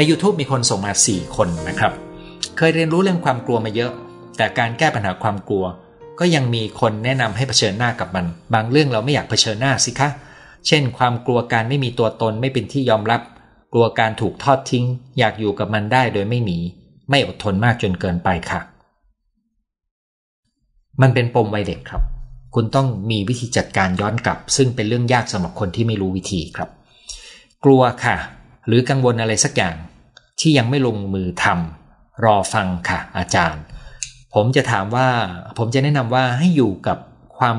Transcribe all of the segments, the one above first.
ใน YouTube มีคนส่งมา 4 คนนะครับ เคยเรียนรู้เรื่องความกลัวมาเยอะ แต่การแก้ปัญหาความกลัว ก็ยังมีคนแนะนำให้เผชิญหน้ากับมัน บางเรื่องเราไม่อยากเผชิญหน้าสิคะ เช่น ความกลัวการไม่มีตัวตนไม่เป็นที่ยอมรับ กลัวการถูกทอดทิ้ง อยากอยู่กับมันได้โดยไม่หนี ไม่อดทนมากจนเกินไปค่ะ มันเป็นปมวัยเด็กครับคุณต้องมีวิธีจัดการย้อนกลับ ซึ่งเป็นเรื่องยากสำหรับคนที่ไม่รู้วิธีครับ กลัวค่ะ หรือกังวลอะไรสักอย่าง ที่ยังไม่ลงมือทำรอฟังค่ะ อาจารย์ ผมจะถามว่า ผมจะแนะนำว่าให้อยู่กับความ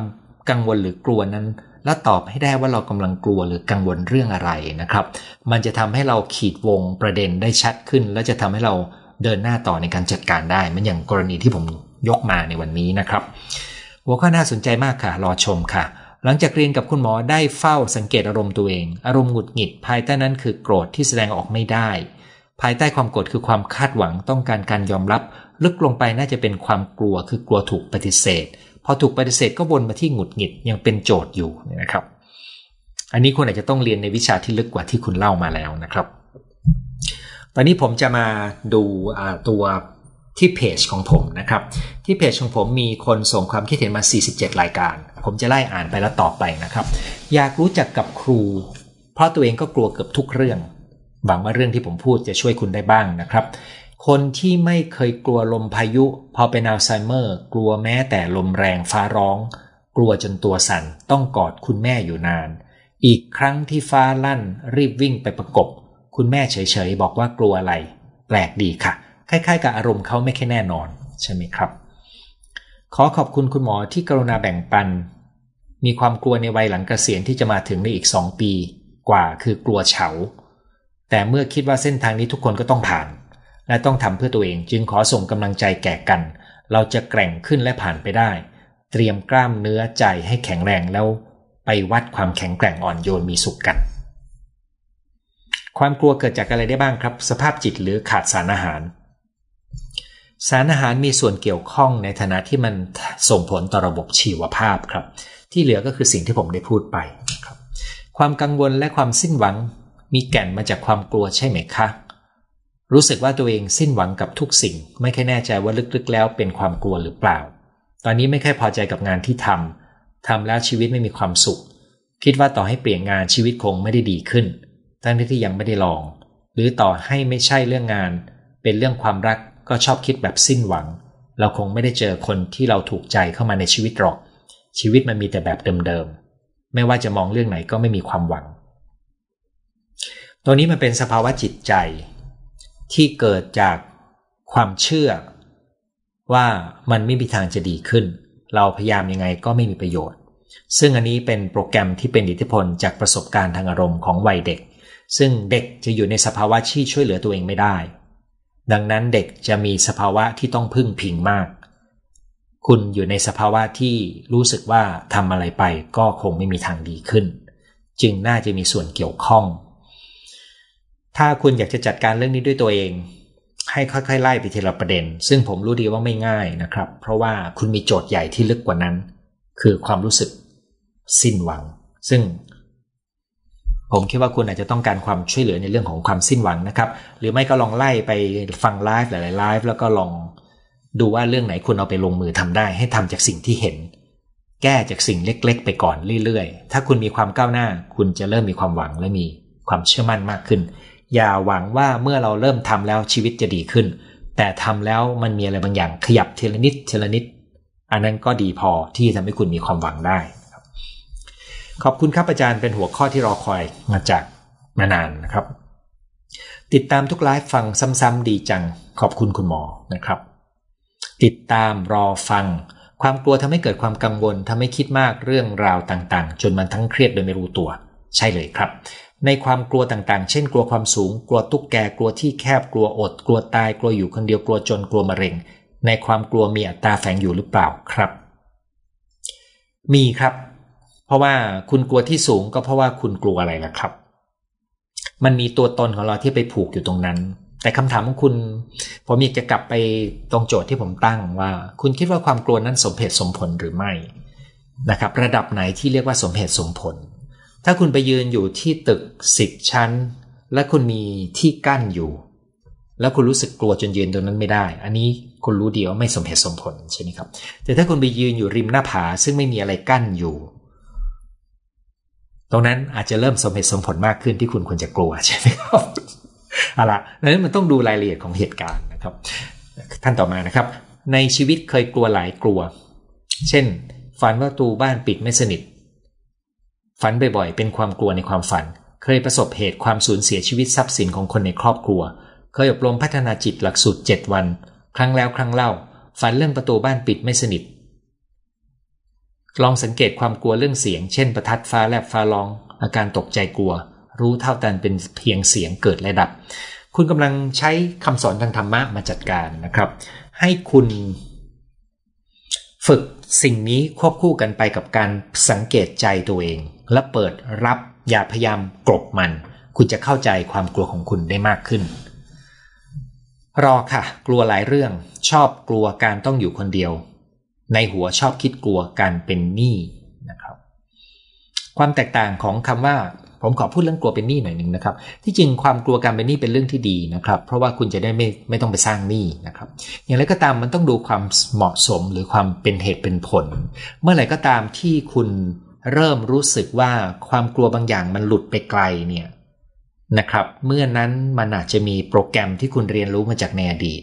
กังวลหรือกลัวนั้น แล้วตอบให้ได้ว่าเรากำลังกลัวหรือกังวลเรื่องอะไรนะครับ มันจะทำให้เราขีดวงประเด็นได้ชัดขึ้น และจะทำให้เราเดินหน้าต่อในการจัดการได้ มันอย่างกรณีที่ผมยกมาในวันนี้นะครับ หัวข้อน่าสนใจมากค่ะ รอชมค่ะ หลังจากเรียนกับคุณหมอได้เฝ้าสังเกตอารมณ์ตัวเอง อารมณ์หงุดหงิดภายใต้นั้นคือโกรธที่แสดงออกไม่ได้ ภายใต้ความโกรธคือความคาดหวังต้องการการยอมรับ ลึกลงไปน่าจะเป็นความกลัวคือกลัวถูกปฏิเสธ พอถูกปฏิเสธก็วนมาที่หงุดหงิดยังเป็นโจทย์อยู่นะครับ อันนี้คุณอาจจะต้องเรียนในวิชาที่ลึกกว่าที่คุณเล่ามาแล้วนะครับ ตอนนี้ผมจะมาดูตัวที่เพจของผมนะครับ ที่เพจของผมมีคนส่งความคิดเห็นมา 47 รายการ ผมจะไล่อ่านไปแล้วตอบไปนะครับ อยากรู้จักกับครู เพราะตัวเองก็กลัวเกือบทุกเรื่อง หวังว่าเรื่องที่ผมพูดจะช่วยคุณได้บ้างนะครับ คนที่ไม่เคยกลัวลมพายุ พอเป็นอัลไซเมอร์ กลัวแม้แต่ลมแรงฟ้าร้อง กลัวจนตัวสั่นต้องกอดคุณแม่อยู่นาน อีกครั้งที่ฟ้าลั่น รีบวิ่งไปประกบ คุณแม่เฉยๆบอกว่ากลัวอะไร แปลกดีค่ะ คล้ายๆ กับอารมณ์เขาไม่แค่แน่นอน ใช่ไหมครับ ขอขอบคุณคุณหมอที่กรุณาแบ่งปัน มีความกลัวในวัยหลังเกษียณที่จะมาถึงในอีกสองปี กว่าคือกลัวเฉา แต่เมื่อคิดว่าเส้นทางนี้ทุกคนก็ต้องผ่าน และต้องทำเพื่อตัวเองจึงขอส่งกำลังใจแก่กัน เราจะแกร่งขึ้นและผ่านไปได้ เตรียมกล้ามเนื้อใจให้แข็งแรงแล้ว ไปวัดความแข็งแกร่งอ่อนโยนมีสุขกัน ความกลัวเกิดจากอะไรได้บ้างครับ สภาพจิตหรือขาดสารอาหาร สารอาหารมีส่วนเกี่ยวข้องในฐานะที่มันส่งผลต่อระบบชีวภาพครับ ที่เหลือก็คือสิ่งที่ผมได้พูดไปครับความกังวลและความสิ้นหวัง มีแก่นมาจากความกลัวใช่ไหมคะ รู้สึกว่าตัวเองสิ้นหวังกับทุกสิ่ง ไม่ค่อยแน่ใจว่าลึกๆแล้วเป็นความกลัวหรือเปล่า ตอนนี้ไม่ค่อยพอใจกับงานที่ทำทำแล้วชีวิตไม่มีความสุข คิดว่าต่อให้เปลี่ยนงานชีวิตคงไม่ได้ดีขึ้น ทั้งที่ยังไม่ได้ลอง หรือต่อให้ไม่ใช่เรื่องงาน เป็นเรื่องความรักก็ชอบคิดแบบสิ้นหวัง เราคงไม่ได้เจอคนที่เราถูกใจเข้ามาในชีวิตหรอก ชีวิตมันมีแต่แบบเดิมๆ ไม่ว่าจะมองเรื่องไหนก็ไม่มีความหวัง ตัวนี้มันเป็นสภาวะจิตใจ ที่เกิดจากความเชื่อ ว่ามันไม่มีทางจะดีขึ้น เราพยายามยังไงก็ไม่มีประโยชน์ ซึ่งอันนี้เป็นโปรแกรมที่เป็นอิทธิพลจากประสบการณ์ทางอารมณ์ของวัยเด็ก ซึ่งเด็กจะอยู่ในสภาวะที่ช่วยเหลือตัวเองไม่ได้ ดังนั้นเด็กจะมีสภาวะที่ต้องพึ่งพิงมาก คุณอยู่ในสภาวะที่รู้สึกว่าทำอะไรไปก็คงไม่มีทางดีขึ้น จึงน่าจะมีส่วนเกี่ยวข้อง ถ้าคุณอยากจะจัดการเรื่องนี้ด้วยตัวเอง ให้ค่อยๆไล่ไปทีละประเด็น ซึ่งผมรู้ดีว่าไม่ง่ายนะครับ เพราะว่าคุณมีโจทย์ใหญ่ที่ลึกกว่านั้น คือความรู้สึกสิ้นหวัง ซึ่ง ผมคิดว่าคุณอาจจะต้องการความช่วยเหลือในเรื่องของความสิ้นหวังนะครับ หรือไม่ก็ลองไล่ไปฟังไลฟ์หลายๆไลฟ์แล้วก็ลองดูว่าเรื่องไหนคุณเอาไปลงมือทำได้ ให้ทำจากสิ่งที่เห็น แก้จากสิ่งเล็กๆ ไปก่อนเรื่อยๆ ถ้าคุณมีความก้าวหน้า คุณจะเริ่มมีความหวังและมีความเชื่อมั่นมากขึ้น อย่าหวังว่าเมื่อเราเริ่มทำแล้วชีวิตจะดีขึ้น แต่ทำแล้วมันมีอะไรบางอย่างขยับเทละนิดเทละนิด อันนั้นก็ดีพอที่ทำให้คุณมีความหวังได้ขอบคุณครับอาจารย์เป็นหัวข้อที่รอคอยมาจากมานานนะครับ ติดตามทุกไลฟ์ฟังซ้ำๆดีจัง ขอบคุณคุณหมอนะครับ ติดตามรอฟัง ความกลัวทำให้เกิดความกังวลทำให้คิดมากเรื่องราวต่างๆ จนมันทั้งเครียดโดยไม่รู้ตัว ใช่เลยครับ ในความกลัวต่างๆ เช่น กลัวความสูง กลัวตุ๊กแก กลัวที่แคบ กลัวอด กลัวตาย กลัวอยู่คนเดียว กลัวจน กลัวมะเร็ง ในความกลัวมีอัตราแฝงอยู่หรือเปล่าครับ มีครับ เพราะว่าคุณกลัวที่สูงก็เพราะว่าคุณกลัวอะไรล่ะครับ มันมีตัวตนของเราที่ไปผูกอยู่ตรงนั้น แต่คำถามของคุณ ผมอยากจะกลับไปตรงโจทย์ที่ผมตั้งว่า คุณคิดว่าความกลัวนั้นสมเหตุสมผลหรือไม่ นะครับ ระดับไหนที่เรียกว่าสมเหตุสมผล ถ้าคุณไปยืนอยู่ที่ตึกสิบชั้น และคุณมีที่กั้นอยู่ แล้วคุณรู้สึกกลัวจนยืนตรงนั้นไม่ได้ อันนี้คุณรู้ดีว่าไม่สมเหตุสมผลใช่ไหมครับ แต่ถ้าคุณไปยืนอยู่ริมหน้าผาซึ่งไม่มีอะไรกั้นอยู่ ตรงนั้นอาจจะเริ่มสมเหตุสมผลมากขึ้นที่คุณควรจะกลัวใช่ไหมครับเอาละดังนั้นมันต้องดูรายละเอียดของเหตุการณ์นะครับ ท่านต่อมานะครับ ในชีวิตเคยกลัวหลายกลัว เช่น ฝันว่าตูบ้านปิดไม่สนิท ฝันบ่อยๆ เป็นความกลัวในความฝัน เคยประสบเหตุความสูญเสียชีวิตทรัพย์สินของคนในครอบครัว เคยอบรมพัฒนาจิตหลักสูตร 7 วัน ครั้งแล้วครั้งเล่า ฝันเรื่องประตูบ้านปิดไม่สนิท ลองสังเกตความกลัวเรื่องเสียง เช่นประทัดฟ้าแลบฟ้าร้อง อาการตกใจกลัว รู้เท่าทันเป็นเพียงเสียงเกิดและดับ คุณกำลังใช้คำสอนทางธรรมะมาจัดการนะครับ ให้คุณฝึกสิ่งนี้ควบคู่กันไปกับการสังเกตใจตัวเอง และเปิดรับอย่าพยายามกลบมัน คุณจะเข้าใจความกลัวของคุณได้มากขึ้น รอค่ะ กลัวหลายเรื่อง ชอบกลัวการต้องอยู่คนเดียว ในหัวชอบคิดกลัวการเป็นหนี้นะครับ ความแตกต่างของคำว่าผมขอพูดเรื่องกลัวเป็นหนี้หน่อยหนึ่งนะครับ ที่จริงความกลัวการเป็นหนี้เป็นเรื่องที่ดีนะครับ เพราะว่าคุณจะได้ไม่ไม่ต้องไปสร้างหนี้นะครับ อย่างไรก็ตามมันต้องดูความเหมาะสมหรือความเป็นเหตุเป็นผล เมื่อไหร่ก็ตามที่คุณ เริ่มรู้สึกว่าความกลัวบางอย่างมันหลุดไปไกลเนี่ยนะครับ เมื่อนั้นมันอาจจะมีโปรแกรมที่คุณเรียนรู้มาจากในอดีต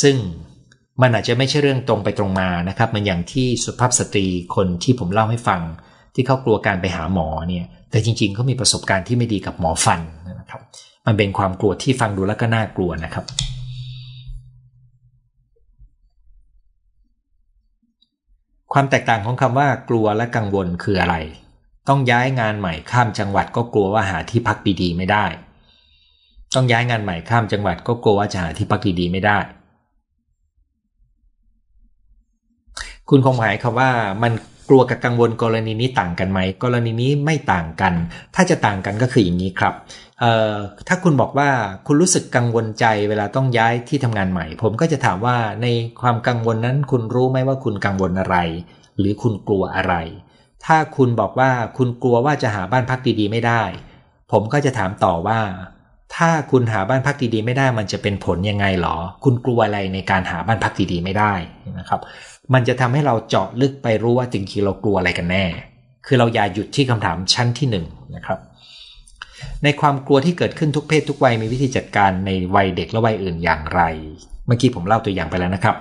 ซึ่งมันอาจจะไม่ใช่เรื่องตรงไปตรงมานะครับ มันอย่างที่สุภาพสตรีคนที่ผมเล่าให้ฟัง ที่เขากลัวการไปหาหมอเนี่ย แต่จริงๆเขามีประสบการณ์ที่ไม่ดีกับหมอฟันนะครับ มันเป็นความกลัวที่ฟังดูแล้วก็น่ากลัวนะครับ ความแตกต่างของคำว่ากลัวและกังวลคืออะไร ต้องย้ายงานใหม่ข้ามจังหวัดก็กลัวว่าหาที่พักดีๆไม่ได้ ต้องย้ายงานใหม่ข้ามจังหวัดก็กลัวว่าจะหาที่พักดีๆไม่ได้ คุณคงหมายคำว่ามันกลัวกับกังวลกรณีนี้ต่างกันไหม กรณีนี้ไม่ต่างกัน ถ้าจะต่างกันก็คืออย่างนี้ครับ ถ้าคุณบอกว่าคุณรู้สึกกังวลใจเวลาต้องย้ายที่ทำงานใหม่ ผมก็จะถามว่าในความกังวลนั้นคุณรู้ไหมว่าคุณกังวลอะไร หรือคุณกลัวอะไร ถ้าคุณบอกว่าคุณกลัวว่าจะหาบ้านพักดีๆไม่ได้ ผมก็จะถามต่อว่า ถ้าคุณหาบ้านพักดีๆไม่ได้ มันจะเป็นผลยังไงหรอ คุณกลัวอะไรในการหาบ้านพักดีๆไม่ได้นะครับ มันจะทำให้เราเจาะลึกไปรู้ว่าจริงๆเรากลัวอะไรกันแน่ คือเราอย่าหยุดที่คำถามชั้นที่หนึ่งนะครับ ในความกลัวที่เกิดขึ้นทุกเพศทุกวัยมีวิธีจัดการในวัยเด็กและวัยอื่นอย่างไร เมื่อกี้ผมเล่าตัวอย่างไปแล้วนะครับ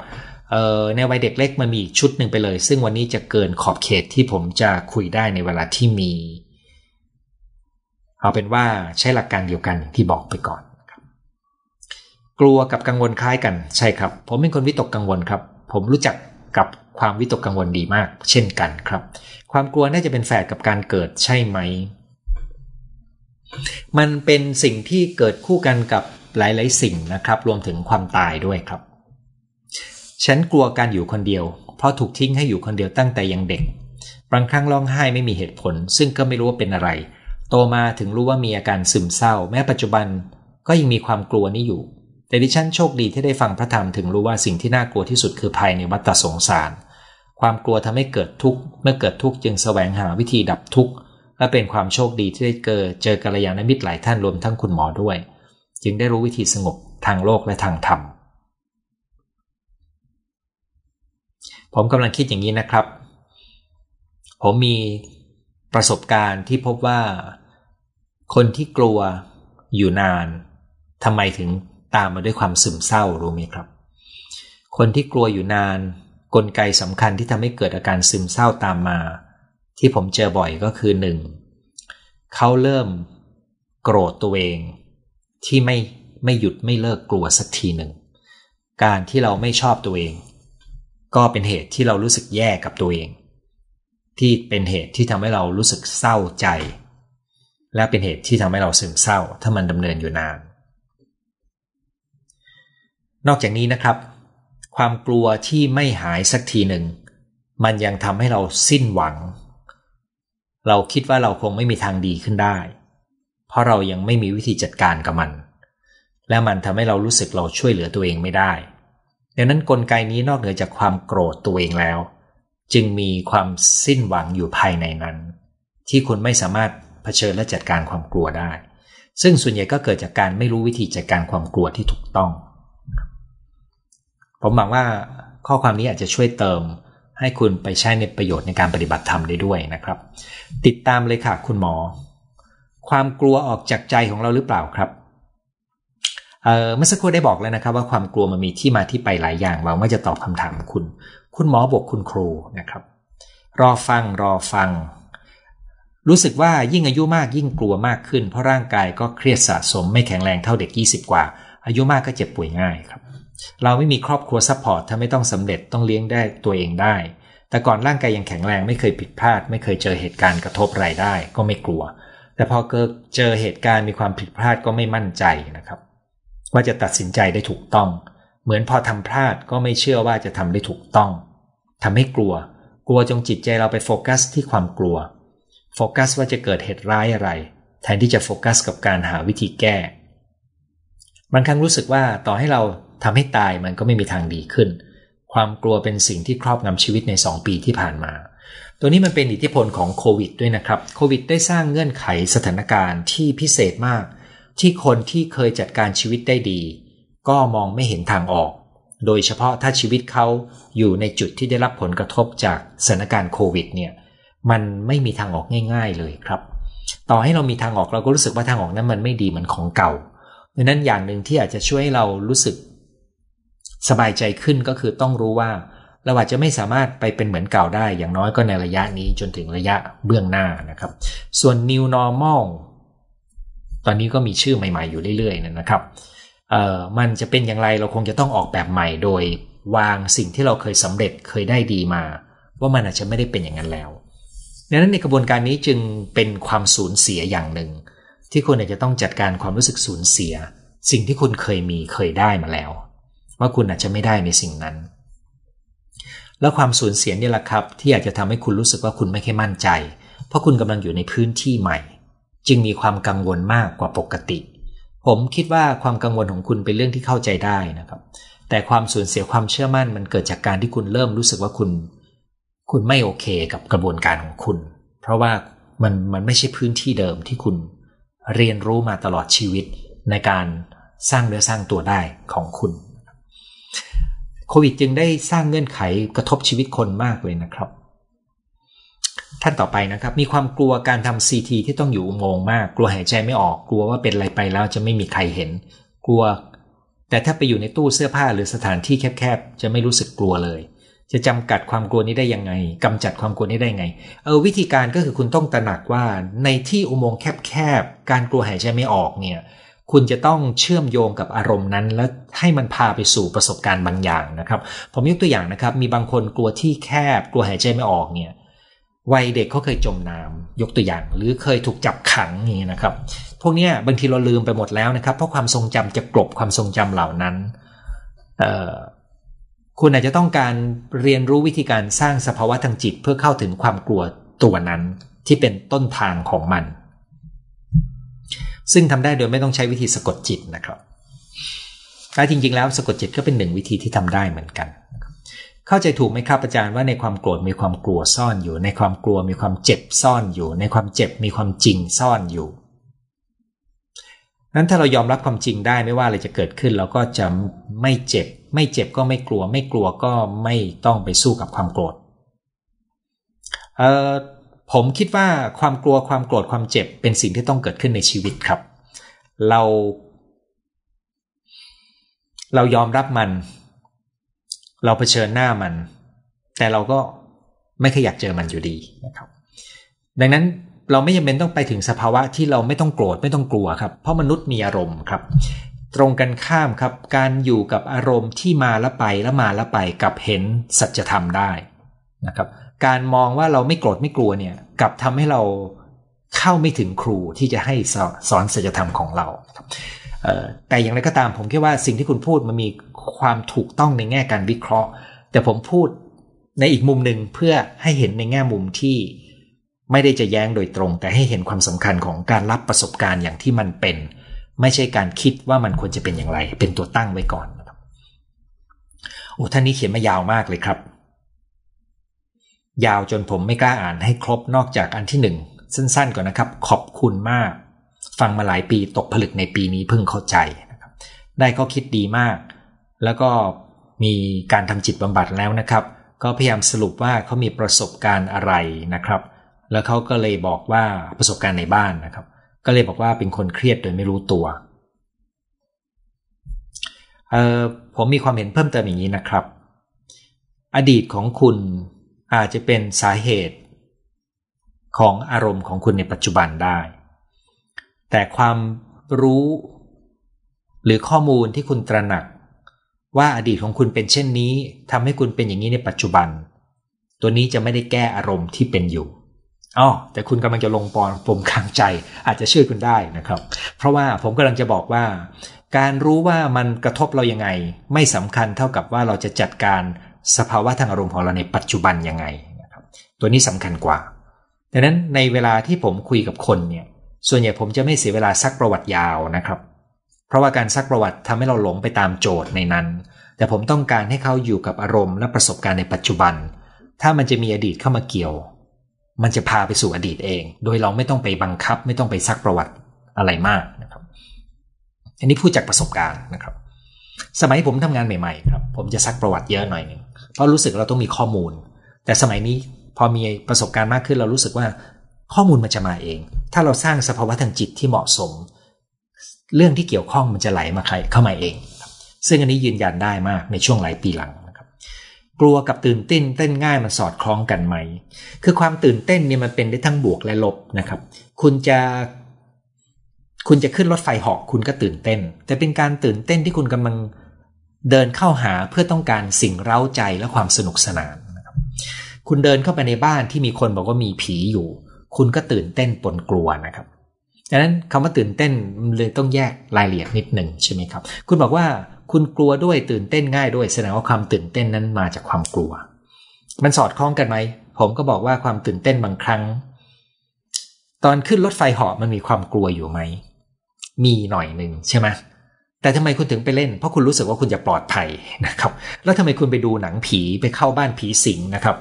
ในวัยเด็กเล็กมันมีชุดหนึ่งไปเลย ซึ่งวันนี้จะเกินขอบเขตที่ผมจะคุยได้ในเวลาที่มี เอาเป็นว่าใช้หลักการเดียวกันที่บอกไปก่อนกลัวกับกังวลคล้ายกันใช่ครับ ผมเป็นคนวิตกกังวลครับ ผมรู้จักกับความวิตกกังวลดีมาก เช่นกันครับ ความกลัวน่าจะเป็นแฝดกับการเกิดใช่ไหม มันเป็นสิ่งที่เกิดคู่กันกับหลายๆ สิ่งนะครับ รวมถึงความตายด้วยครับ ฉันกลัวการอยู่คนเดียว เพราะถูกทิ้งให้อยู่คนเดียวตั้งแต่ยังเด็ก บางครั้งร้องไห้ไม่มีเหตุผล ซึ่งก็ไม่รู้ว่าเป็นอะไร โตมาถึงรู้ว่ามีอาการซึมเศร้า แม้ปัจจุบันก็ยังมีความกลัวนี้อยู่ แต่ดิฉันโชคดีที่ได้ฟังพระธรรมถึงรู้ว่าสิ่งที่น่ากลัวที่สุดคือภัยในวัฏสงสาร ความกลัวทำให้เกิดทุกข์ เมื่อเกิดทุกข์จึงแสวงหาวิธีดับทุกข์ และเป็นความโชคดีที่ได้เกิดเจอกัลยาณมิตรหลายท่านรวมทั้งคุณหมอด้วย จึงได้รู้วิธีสงบทางโลกและทางธรรม ผมกำลังคิดอย่างนี้นะครับ ผมมีประสบการณ์ที่พบว่าคนที่กลัวอยู่นานทำไมถึงตามมาด้วยความซึมเศร้ารู้ไหมครับ คนที่กลัวอยู่นาน กลไกสำคัญที่ทำให้เกิดอาการซึมเศร้าตามมา ที่ผมเจอบ่อยก็คือหนึ่งเขาเริ่มโกรธตัวเองที่ไม่ไม่หยุดไม่เลิกกลัวสักทีหนึ่ง การที่เราไม่ชอบตัวเอง ก็เป็นเหตุที่เรารู้สึกแย่กับตัวเอง ที่เป็นเหตุที่ทำให้เรารู้สึกเศร้าใจ และเป็นเหตุที่ทำให้เราซึมเศร้า ถ้ามันดำเนินอยู่นาน นอกจากนี้นะครับ ความกลัวที่ไม่หายสักทีหนึ่ง มันยังทำให้เราสิ้นหวัง เราคิดว่าเราคงไม่มีทางดีขึ้นได้ เพราะเรายังไม่มีวิธีจัดการกับมัน และมันทำให้เรารู้สึกเราช่วยเหลือตัวเองไม่ได้ดังนั้นนกลไกนี้นอกเหนือจากความโกรธตัวเองแล้ว จึงมีความสิ้นหวังอยู่ภายในนั้น ที่คุณไม่สามารถเผชิญและจัดการความกลัวได้ ซึ่งส่วนใหญ่ก็เกิดจากการไม่รู้วิธีจัดการความกลัวที่ถูกต้อง ผมหวังว่าข้อความนี้อาจจะช่วยเติม ให้คุณไปใช้ในประโยชน์ในการปฏิบัติธรรมได้ด้วยนะครับ ติดตามเลยค่ะคุณหมอ ความกลัวออกจากใจของเราหรือเปล่าครับเมื่อสักครู่ได้บอกแล้วนะครับ ว่าความกลัวมันมีที่มาที่ไปหลายอย่างหวังว่จะตอบคำถามคุณ คุณหมอบวกคุณครูนะครับ รอฟังรอฟัง รู้สึกว่ายิ่งอายุมากยิ่งกลัวมากขึ้น เพราะร่างกายก็เครียดสะสมไม่แข็งแรงเท่าเด็ก 20 กว่า อายุมากก็เจ็บป่วยง่ายครับ เราไม่มีครอบครัว support ถ้าไม่ต้องสำเร็จต้องเลี้ยงได้ตัวเองได้ แต่ก่อนร่างกายยังแข็งแรงไม่เคยผิดพลาด ไม่เคยเจอเหตุการณ์กระทบรายได้ ก็ไม่กลัว แต่พอเกิดเจอเหตุการณ์มีความผิดพลาดก็ไม่มั่นใจนะครับ ว่าจะตัดสินใจได้ถูกต้อง เหมือนพอทำพลาดก็ไม่เชื่อว่าจะทำได้ถูกต้องทำให้กลัว กลัวจงจิตใจเราไปโฟกัสที่ความกลัว โฟกัสว่าจะเกิดเหตุร้ายอะไร แทนที่จะโฟกัสกับการหาวิธีแก้บางครั้งรู้สึกว่าต่อให้เรา ทำให้ตายมันก็ไม่มีทางดีขึ้น ความกลัวเป็นสิ่งที่ครอบงำชีวิตใน 2 ปีที่ผ่านมา ตัวนี้มันเป็นอิทธิพลของโควิดด้วยนะครับโควิดได้สร้างเงื่อนไขสถานการณ์ที่พิเศษมาก ที่คนที่เคยจัดการชีวิตได้ดี ก็มองไม่เห็นทางออก โดยเฉพาะถ้าชีวิตเขาอยู่ในจุดที่ได้รับผลกระทบจากสถานการณ์โควิดเนี่ยมันไม่มีทางออกง่าย ๆ เลยครับ ต่อให้เรามีทางออกเราก็รู้สึกว่าทางออกนั้นมันไม่ดีเหมือนของเก่าดังนั้นอย่างหนึ่งที่อาจจะช่วยให้เรารู้สึก สบายใจขึ้นก็คือต้องรู้ว่า เราอาจจะไม่สามารถไปเป็นเหมือนเก่าได้ อย่างน้อยก็ในระยะนี้จนถึงระยะเบื้องหน้านะครับ ส่วน new normal ตอนนี้ก็มีชื่อใหม่ๆอยู่เรื่อยๆนะครับเอ่อมันจะเป็นอย่างไรเราคงจะต้องออกแบบใหม่โดยวางสิ่งที่เราเคยสำเร็จเคยได้ดีมา ว่ามันอาจจะไม่ได้เป็นอย่างนั้นแล้วดังนั้นในกระบวนการนี้จึงเป็นความสูญเสียอย่างหนึ่ง ที่คุณอาจจะต้องจัดการความรู้สึกสูญเสีย สิ่งที่คุณเคยมีเคยได้มาแล้ว ว่าคุณอาจจะไม่ได้ในสิ่งนั้น แล้วความสูญเสียนี่แหละครับ ที่อาจจะทำให้คุณรู้สึกว่าคุณไม่ค่อยมั่นใจ เพราะคุณกำลังอยู่ในพื้นที่ใหม่ จึงมีความกังวลมากกว่าปกติ ผมคิดว่าความกังวลของคุณเป็นเรื่องที่เข้าใจได้นะครับ แต่ความสูญเสียความเชื่อมั่นมันเกิดจากการที่คุณเริ่มรู้สึกว่าคุณ คุณไม่โอเคกับกระบวนการของคุณ เพราะว่ามันมันไม่ใช่พื้นที่เดิมที่คุณเรียนรู้มาตลอดชีวิตในการสร้างเนื้อสร้างตัวได้ของคุณ โควิดจึงได้สร้างเงื่อนไขกระทบชีวิตคนมากเลยนะครับ ท่านต่อไปนะครับ มีความกลัวการทำซีทีที่ต้องอยู่อุโมงค์มาก กลัวหายใจไม่ออกกลัวว่าเป็นอะไรไปแล้วจะไม่มีใครเห็น กลัว แต่ถ้าไปอยู่ในตู้เสื้อผ้าหรือสถานที่แคบๆจะไม่รู้สึกกลัวเลย จะจำกัดความกลัวนี้ได้ยังไงกำจัดความกลัวนี้ได้ไง เออวิธีการก็คือคุณต้องตระหนักว่าในที่อุโมงค์แคบๆการกลัวหายใจไม่ออกเนี่ย คุณจะต้องเชื่อมโยงกับอารมณ์นั้น แล้วให้มันพาไปสู่ประสบการณ์บางอย่างนะครับ ผมยกตัวอย่างนะครับ มีบางคนกลัวที่แคบกลัวหายใจไม่ออกเนี่ยวัยเด็กเขาเคยจมน้ำยกตัวอย่าง หรือเคยถูกจับขังนี้นะครับ พวกนี้บางทีเราลืมไปหมดแล้วนะครับ เพราะความทรงจำจะกลบความทรงจำเหล่านั้นคุณอาจจะต้องการเรียนรู้วิธีการสร้างสภาวะทางจิต เพื่อเข้าถึงความกลัวตัวนั้นที่เป็นต้นทางของมัน ซึ่งทำได้โดยไม่ต้องใช้วิธีสะกดจิตนะครับแต่จริง ๆ แล้วสะกดจิตก็เป็นหนึ่งวิธีที่ทำได้เหมือนกัน เข้าใจถูกไหมครับอาจารย์ว่าในความโกรธมีความกลัวซ่อนอยู่ ในความกลัวมีความเจ็บซ่อนอยู่ ในความเจ็บมีความจริงซ่อนอยู่นั้นถ้าเรายอมรับความจริงได้ไม่ว่าอะไรจะเกิดขึ้น เราก็จะไม่เจ็บ ไม่เจ็บก็ไม่กลัว ไม่กลัวก็ไม่ต้องไปสู้กับความโกรธ เอ่อ ผมคิดว่าความกลัวความโกรธความเจ็บเป็นสิ่งที่ต้องเกิดขึ้นในชีวิตครับ เรา เรายอมรับมัน เราเผชิญหน้ามัน แต่เราก็ไม่เคยอยากเจอมันอยู่ดีนะครับ ดังนั้นเราไม่จำเป็นต้องไปถึงสภาวะที่เราไม่ต้องโกรธไม่ต้องกลัวครับ เพราะมนุษย์มีอารมณ์ครับ ตรงกันข้ามครับ การอยู่กับอารมณ์ที่มาแล้วไปแล้วมาแล้วไปกับเห็นสัจธรรมได้นะครับ การมองว่าเราไม่โกรธไม่กลัวเนี่ยกับทำให้เราเข้าไม่ถึงครูที่จะให้สอนสัจธรรมของเราแต่อย่างไรก็ตามผมคิดว่าสิ่งที่คุณพูดมันมีความถูกต้องในแง่การวิเคราะห์ แต่ผมพูดในอีกมุมหนึ่งเพื่อให้เห็นในแง่มุมที่ไม่ได้จะแย้งโดยตรง แต่ให้เห็นความสำคัญของการรับประสบการณ์อย่างที่มันเป็น ไม่ใช่การคิดว่ามันควรจะเป็นอย่างไร เป็นตัวตั้งไว้ก่อนโอ้ท่านนี้เขียนมายาวมากเลยครับ ยาวจนผมไม่กล้าอ่านให้ครบนอกจากอันที่หนึ่งสั้นๆก่อนนะครับ ขอบคุณมาก ฟังมาหลายปีตกผลึกในปีนี้เพิ่งเข้าใจนะครับ ได้ข้อคิดดีมาก แล้วก็มีการทำจิตบำบัดแล้วนะครับ ก็พยายามสรุปว่าเขามีประสบการณ์อะไรนะครับ แล้วเขาก็เลยบอกว่าประสบการณ์ในบ้านนะครับ ก็เลยบอกว่าเป็นคนเครียดโดยไม่รู้ตัวผมมีความเห็นเพิ่มเติมอย่างนี้นะครับ อดีตของคุณ อาจจะเป็นสาเหตุ ของอารมณ์ของคุณในปัจจุบันได้ แต่ความรู้ หรือข้อมูลที่คุณตระหนัก ว่าอดีตของคุณเป็นเช่นนี้ทำให้คุณเป็นอย่างนี้ในปัจจุบัน ตัวนี้จะไม่ได้แก้อารมณ์ที่เป็นอยู่อ๋อแต่คุณกำลังจะลงปอนปมค้างใจ อาจจะช่วยคุณได้นะครับ เพราะว่าผมกำลังจะบอกว่า การรู้ว่ามันกระทบเรายังไง ไม่สำคัญเท่ากับว่าเราจะจัดการ สภาวะทางอารมณ์ของเราในปัจจุบันยังไงนะครับ ตัวนี้สำคัญกว่าดังนั้นในเวลาที่ผมคุยกับคนเนี่ย ส่วนใหญ่ผมจะไม่เสียเวลาซักประวัติยาวนะครับ เพราะว่าการซักประวัติทำให้เราหลงไปตามโจทย์ในนั้น แต่ผมต้องการให้เขาอยู่กับอารมณ์และประสบการณ์ในปัจจุบัน ถ้ามันจะมีอดีตเข้ามาเกี่ยว มันจะพาไปสู่อดีตเอง โดยเราไม่ต้องไปบังคับ ไม่ต้องไปซักประวัติอะไรมากนะครับ อันนี้พูดจากประสบการณ์นะครับ สมัยผมทำงานใหม่ ๆ ครับ ผมจะซักประวัติเยอะหน่อยนึง เพราะรู้สึกเราต้องมีข้อมูล แต่สมัยนี้พอมีประสบการณ์มากขึ้นเรารู้สึกว่าข้อมูลมันจะมาเอง ถ้าเราสร้างสภาวะทางจิตที่เหมาะสม เรื่องที่เกี่ยวข้องมันจะไหลมาใครเข้ามาเอง ซึ่งอันนี้ยืนยันได้มากในช่วงหลายปีหลังนะครับ กลัวกับตื่นเต้นเต้นง่ายมันสอดคล้องกันไหม คือความตื่นเต้นเนี่ยมันเป็นได้ทั้งบวกและลบนะครับ คุณจะคุณจะขึ้นรถไฟเหาะคุณก็ตื่นเต้น แต่เป็นการตื่นเต้นที่คุณกำลัง เดินเข้าหาเพื่อต้องการสิ่งเร้าใจและความสนุกสนานนะครับคุณเดินเข้าไปในบ้านที่มีคนบอกว่ามีผีอยู่ คุณก็ตื่นเต้นปนกลัวนะครับดังนั้นคำว่าตื่นเต้นเลยต้องแยกรายละเอียดนิดหนึ่งใช่ไหมครับ คุณบอกว่าคุณกลัวด้วยตื่นเต้นง่ายด้วยแสดงว่าความตื่นเต้นนั้นมาจากความกลัว มันสอดคล้องกันไหมผมก็บอกว่าความตื่นเต้นบางครั้ง ตอนขึ้นรถไฟเหาะมันมีความกลัวอยู่ไหมมีหน่อยหนึ่งใช่ไหม แต่ทำไมคุณถึงไปเล่น เพราะคุณรู้สึกว่าคุณจะปลอดภัยนะครับ แล้วทำไมคุณไปดูหนังผีไปเข้าบ้านผีสิงนะครับ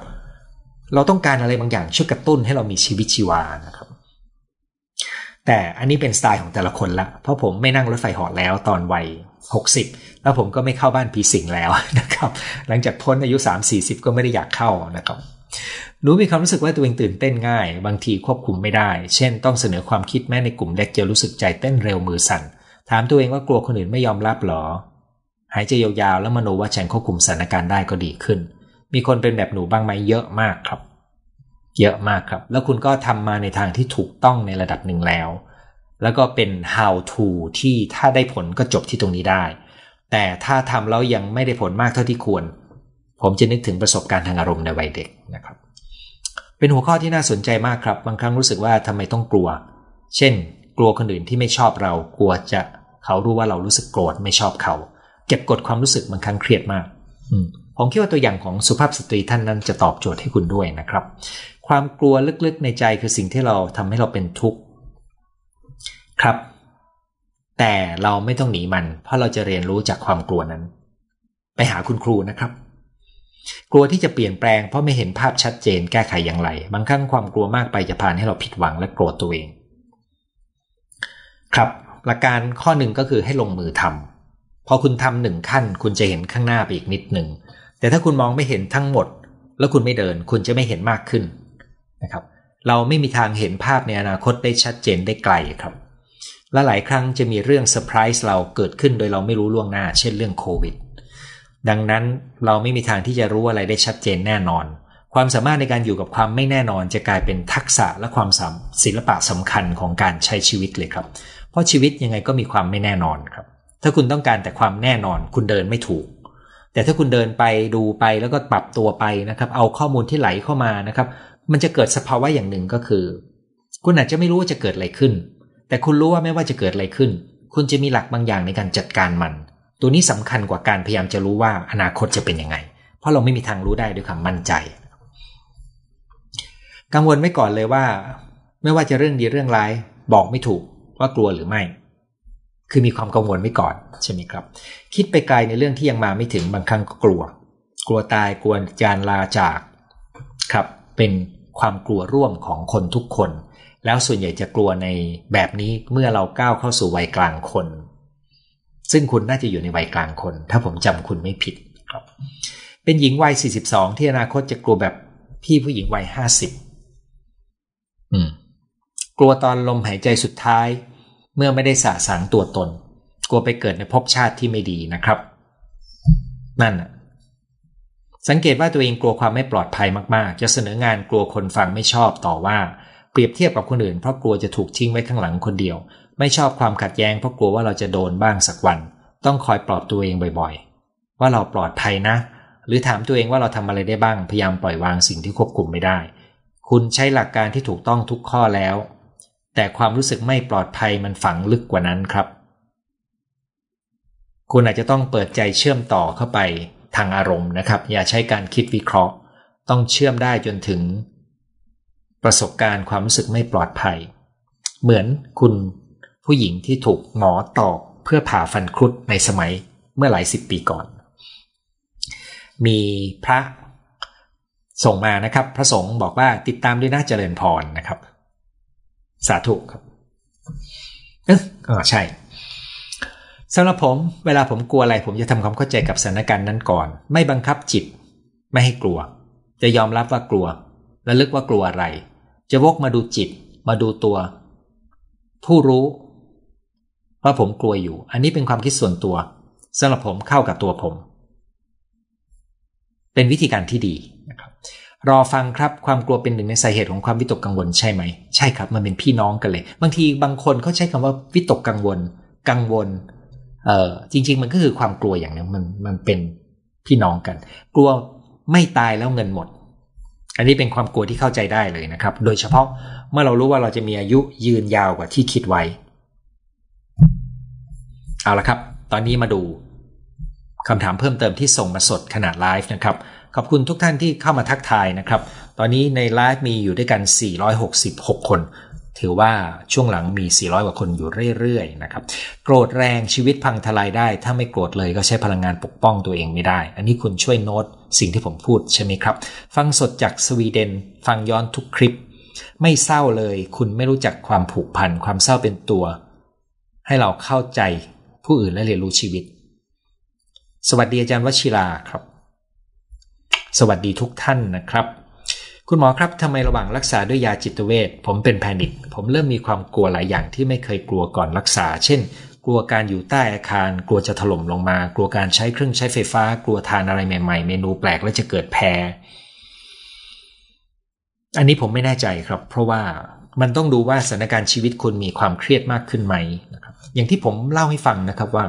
เราต้องการอะไรบางอย่างช่วยกระตุ้นให้เรามีชีวิตชีวานะครับ แต่อันนี้เป็นสไตล์ของแต่ละคนละ เพราะผมไม่นั่งรถไฟหาะแล้วตอนวัย 60 แล้วผมก็ไม่เข้าบ้านผีสิงแล้วนะครับ หลังจากพ้นอายุ 3-40 ก็ไม่ได้อยากเข้านะครับหนูมีความรู้สึกว่าตัวเองตื่นเต้นง่าย บางทีควบคุมไม่ได้ เช่น ต้องเสนอความคิดแม้ในกลุ่มเล็กจะรู้สึกใจเต้นเร็วมือสั่น ถามตัวเองว่ากลัวคนอื่นไม่ยอมรับหรอ หายใจยาวๆแล้วมโนว่าฉันควบคุมสถานการณ์ได้ก็ดีขึ้น มีคนเป็นแบบหนูบ้างไหมเยอะมากครับ เยอะมากครับ แล้วคุณก็ทำมาในทางที่ถูกต้องในระดับหนึ่งแล้ว แล้วก็เป็น how to ที่ถ้าได้ผลก็จบที่ตรงนี้ได้ แต่ถ้าทำแล้วยังไม่ได้ผลมากเท่าที่ควร ผมจะนึกถึงประสบการณ์ทางอารมณ์ในวัยเด็กนะครับ เป็นหัวข้อที่น่าสนใจมากครับ บางครั้งรู้สึกว่าทำไมต้องกลัว เช่น กลัวคนอื่นที่ไม่ชอบเรา กลัวจะเขารู้ว่าเรารู้สึกโกรธไม่ชอบเขา เก็บกดความรู้สึกบางครั้งเครียดมากผมคิดว่าตัวอย่างของสุภาพสตรีท่านนั้นจะตอบโจทย์ให้คุณด้วยนะครับ ความกลัวลึกๆในใจคือสิ่งที่เราทำให้เราเป็นทุกข์ครับ แต่เราไม่ต้องหนีมัน เพราะเราจะเรียนรู้จากความกลัวนั้น ไปหาคุณครูนะครับ กลัวที่จะเปลี่ยนแปลงเพราะไม่เห็นภาพชัดเจนแก้ไขอย่างไร บางครั้งความกลัวมากไปจะพาให้เราผิดหวังและโกรธตัวเอง ครับหลักการข้อหนึ่งก็คือให้ลงมือทำพอคุณทำหนึ่งขั้น คุณจะเห็นข้างหน้าไปอีกนิดหนึ่งแต่ถ้าคุณมองไม่เห็นทั้งหมด แล้วคุณไม่เดิน คุณจะไม่เห็นมากขึ้นนะครับ เราไม่มีทางเห็นภาพในอนาคตได้ชัดเจนได้ไกลครับ และหลายครั้งจะมีเรื่องเซอร์ไพรส์เราเกิดขึ้นโดยเราไม่รู้ล่วงหน้า เช่นเรื่องโควิดดังนั้นเราไม่มีทางที่จะรู้อะไรได้ชัดเจนแน่นอน ความสามารถในการอยู่กับความไม่แน่นอนจะกลายเป็นทักษะและความศิลปะสำคัญของการใช้ชีวิตเลยครับ ราะชีวิตยังไงก็มีความไม่แน่นอนครับ ถ้าคุณต้องการแต่ความแน่นอน คุณเดินไม่ถูก แต่ถ้าคุณเดินไปดูไปแล้วก็ปรับตัวไปนะครับ เอาข้อมูลที่ไหลเข้ามานะครับ มันจะเกิดสภาวะอย่างหนึ่งก็คือ คุณอาจจะไม่รู้ว่าจะเกิดอะไรขึ้น แต่คุณรู้ว่าไม่ว่าจะเกิดอะไรขึ้น คุณจะมีหลักบางอย่างในการจัดการมัน ตัวนี้สำคัญกว่าการพยายามจะรู้ว่าอนาคตจะเป็นยังไง เพราะเราไม่มีทางรู้ได้ด้วยความมั่นใจ กังวลไว้ก่อนเลยว่า ไม่ว่าจะเรื่องดีเรื่องร้าย บอกไม่ถูก ว่ากลัวหรือไม่ คือมีความกังวลไว้ก่อนใช่ไหมครับ คิดไปไกลในเรื่องที่ยังมาไม่ถึงบางครั้งก็กลัว กลัวตายกลัวจานลาจากครับ เป็นความกลัวร่วมของคนทุกคน แล้วส่วนใหญ่จะกลัวในแบบนี้เมื่อเราก้าวเข้าสู่วัยกลางคน ซึ่งคุณน่าจะอยู่ในวัยกลางคน ถ้าผมจำคุณไม่ผิดครับ เป็นหญิงวัย 42 ที่อนาคตจะกลัวแบบพี่ผู้หญิงวัย 50อืมกลัวตอนลมหายใจสุดท้าย เมื่อไม่ได้สะสางตัวตน กลัวไปเกิดในภพชาติที่ไม่ดีนะครับ นั่นสังเกตว่าตัวเองกลัวความไม่ปลอดภัยมากๆ จะเสนองานกลัวคนฟังไม่ชอบต่อว่า เปรียบเทียบกับคนอื่นเพราะกลัวจะถูกทิ้งไว้ข้างหลังคนเดียว ไม่ชอบความขัดแย้งเพราะกลัวว่าเราจะโดนบ้างสักวัน ต้องคอยปลอบตัวเองบ่อยๆ ว่าเราปลอดภัยนะ หรือถามตัวเองว่าเราทำอะไรได้บ้าง พยายามปล่อยวางสิ่งที่ควบคุมไม่ได้ คุณใช้หลักการที่ถูกต้องทุกข้อแล้ว แต่ความรู้สึกไม่ปลอดภัยมันฝังลึกกว่านั้นครับ คุณอาจจะต้องเปิดใจเชื่อมต่อเข้าไปทางอารมณ์นะครับ อย่าใช้การคิดวิเคราะห์ ต้องเชื่อมได้จนถึง ประสบการณ์ความรู้สึกไม่ปลอดภัย เหมือนคุณผู้หญิงที่ถูกหมอตอกเพื่อผ่าฟันครุดในสมัยเมื่อหลายสิบปีก่อน มีพระส่งมานะครับ พระสงฆ์บอกว่าติดตามด้วยนะเจริญพรนะครับ สาธุครับเออใช่สำหรับผมเวลาผมกลัวอะไร ผมจะทำความเข้าใจกับสถานการณ์นั้นก่อน ไม่บังคับจิต ไม่ให้กลัว จะยอมรับว่ากลัว และลึกว่ากลัวอะไร จะวกมาดูจิต มาดูตัว ผู้รู้ ว่าผมกลัวอยู่ อันนี้เป็นความคิดส่วนตัวสำหรับผมเข้ากับตัวผม เป็นวิธีการที่ดี รอฟังครับความกลัวเป็นหนึ่งในสาเหตุของความวิตกกังวลใช่ไหม ใช่ครับมันเป็นพี่น้องกันเลย บางทีบางคนเขาใช้คำว่าวิตกกังวล กังวลเออจริง ๆ มันก็คือความกลัวอย่างนึงมันมันเป็นพี่น้องกัน กลัวไม่ตายแล้วเงินหมด อันนี้เป็นความกลัวที่เข้าใจได้เลยนะครับ โดยเฉพาะเมื่อเรารู้ว่าเราจะมีอายุยืนยาวกว่าที่คิดไว้ เอาละครับ ตอนนี้มาดูคำถามเพิ่มเติมที่ส่งมาสดขนาดไลฟ์นะครับ ขอบคุณทุกท่านที่เข้ามาทักทายนะครับ ตอนนี้ในไลฟ์มีอยู่ด้วยกัน 466 คน ถือว่าช่วงหลังมี 400 กว่าคนอยู่เรื่อยๆนะครับ โกรธแรงชีวิตพังทลายได้ ถ้าไม่โกรธเลยก็ใช้พลังงานปกป้องตัวเองไม่ได้ อันนี้คุณช่วยโน้ตสิ่งที่ผมพูดใช่ไหมครับ ฟังสดจากสวีเดน ฟังย้อนทุกคลิป ไม่เศร้าเลย คุณไม่รู้จักความผูกพัน ความเศร้าเป็นตัว ให้เราเข้าใจผู้อื่นและเรียนรู้ชีวิต สวัสดีอาจารย์วชิราครับ สวัสดีทุกท่านนะครับ คุณหมอครับทำไมระหว่างรักษาด้วยยาจิตเวชผมเป็นแพนิคผมเริ่มมีความกลัวหลายอย่างที่ไม่เคยกลัวก่อนรักษา เช่น กลัวการอยู่ใต้อาคาร กลัวจะถล่มลงมา กลัวการใช้เครื่องใช้ไฟฟ้า กลัวทานอะไรใหม่ๆ เมนูแปลกแล้วจะเกิดแพ้อันนี้ผมไม่แน่ใจครับ เพราะว่ามันต้องดูว่าสถานการณ์ชีวิตคุณมีความเครียดมากขึ้นไหมนะครับอย่างที่ผมเล่าให้ฟังนะครับว่า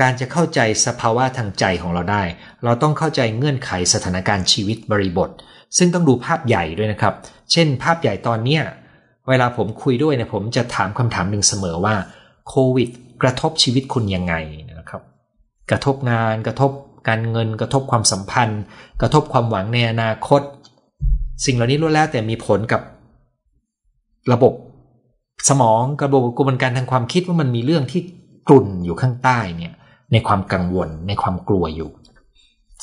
การจะเข้าใจสภาวะทางใจของเราได้ เราต้องเข้าใจเงื่อนไขสถานการณ์ชีวิตบริบท ซึ่งต้องดูภาพใหญ่ด้วยนะครับ เช่น ภาพใหญ่ตอนเนี้ยเวลาผมคุยด้วยเนี่ยผมจะถามคำถามหนึ่งเสมอว่าโควิด กระทบชีวิตคุณยังไงนะครับ กระทบงานกระทบการเงินกระทบความสัมพันธ์ กระทบความหวังในอนาคต สิ่งเหล่านี้ล้วนแล้วแต่มีผลกับระบบสมองกระบบกระบวนการทางความคิดว่ามันมีเรื่องที่กลุ่นอยู่ข้างใต้เนี่ย ในความกังวล ในความกลัวอยู่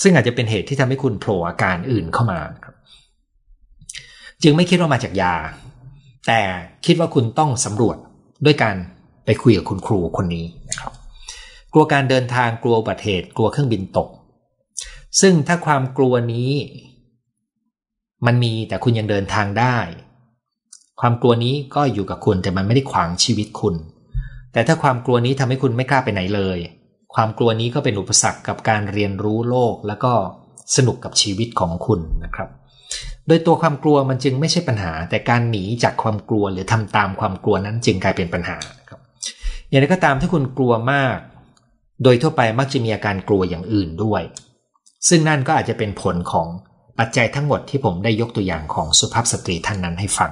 ซึ่งอาจจะเป็นเหตุที่ทำให้คุณโผล่อาการอื่นเข้ามาครับ จึงไม่คิดว่ามาจากยา แต่คิดว่าคุณต้องสำรวจด้วยการไปคุยกับคุณครูคนนี้นะครับ กลัวการเดินทางกลัวอุบัติเหตุ กลัวเครื่องบินตก ซึ่งถ้าความกลัวนี้ มันมีแต่คุณยังเดินทางได้ ความกลัวนี้ก็อยู่กับคุณแต่มันไม่ได้ขวางชีวิตคุณ แต่ถ้าความกลัวนี้ทำให้คุณไม่กล้าไปไหนเลย ความกลัวนี้ก็เป็นอุปสรรคกับการเรียนรู้โลกแล้วก็สนุกกับชีวิตของคุณนะครับ โดยตัวความกลัวมันจึงไม่ใช่ปัญหา แต่การหนีจากความกลัวหรือทำตามความกลัวนั้นจึงกลายเป็นปัญหาครับ อย่างไรก็ตามถ้าคุณกลัวมาก โดยทั่วไปมักจะมีอาการกลัวอย่างอื่นด้วย ซึ่งนั่นก็อาจจะเป็นผลของปัจจัยทั้งหมดที่ผมได้ยกตัวอย่างของสุภาพสตรีท่านนั้นให้ฟัง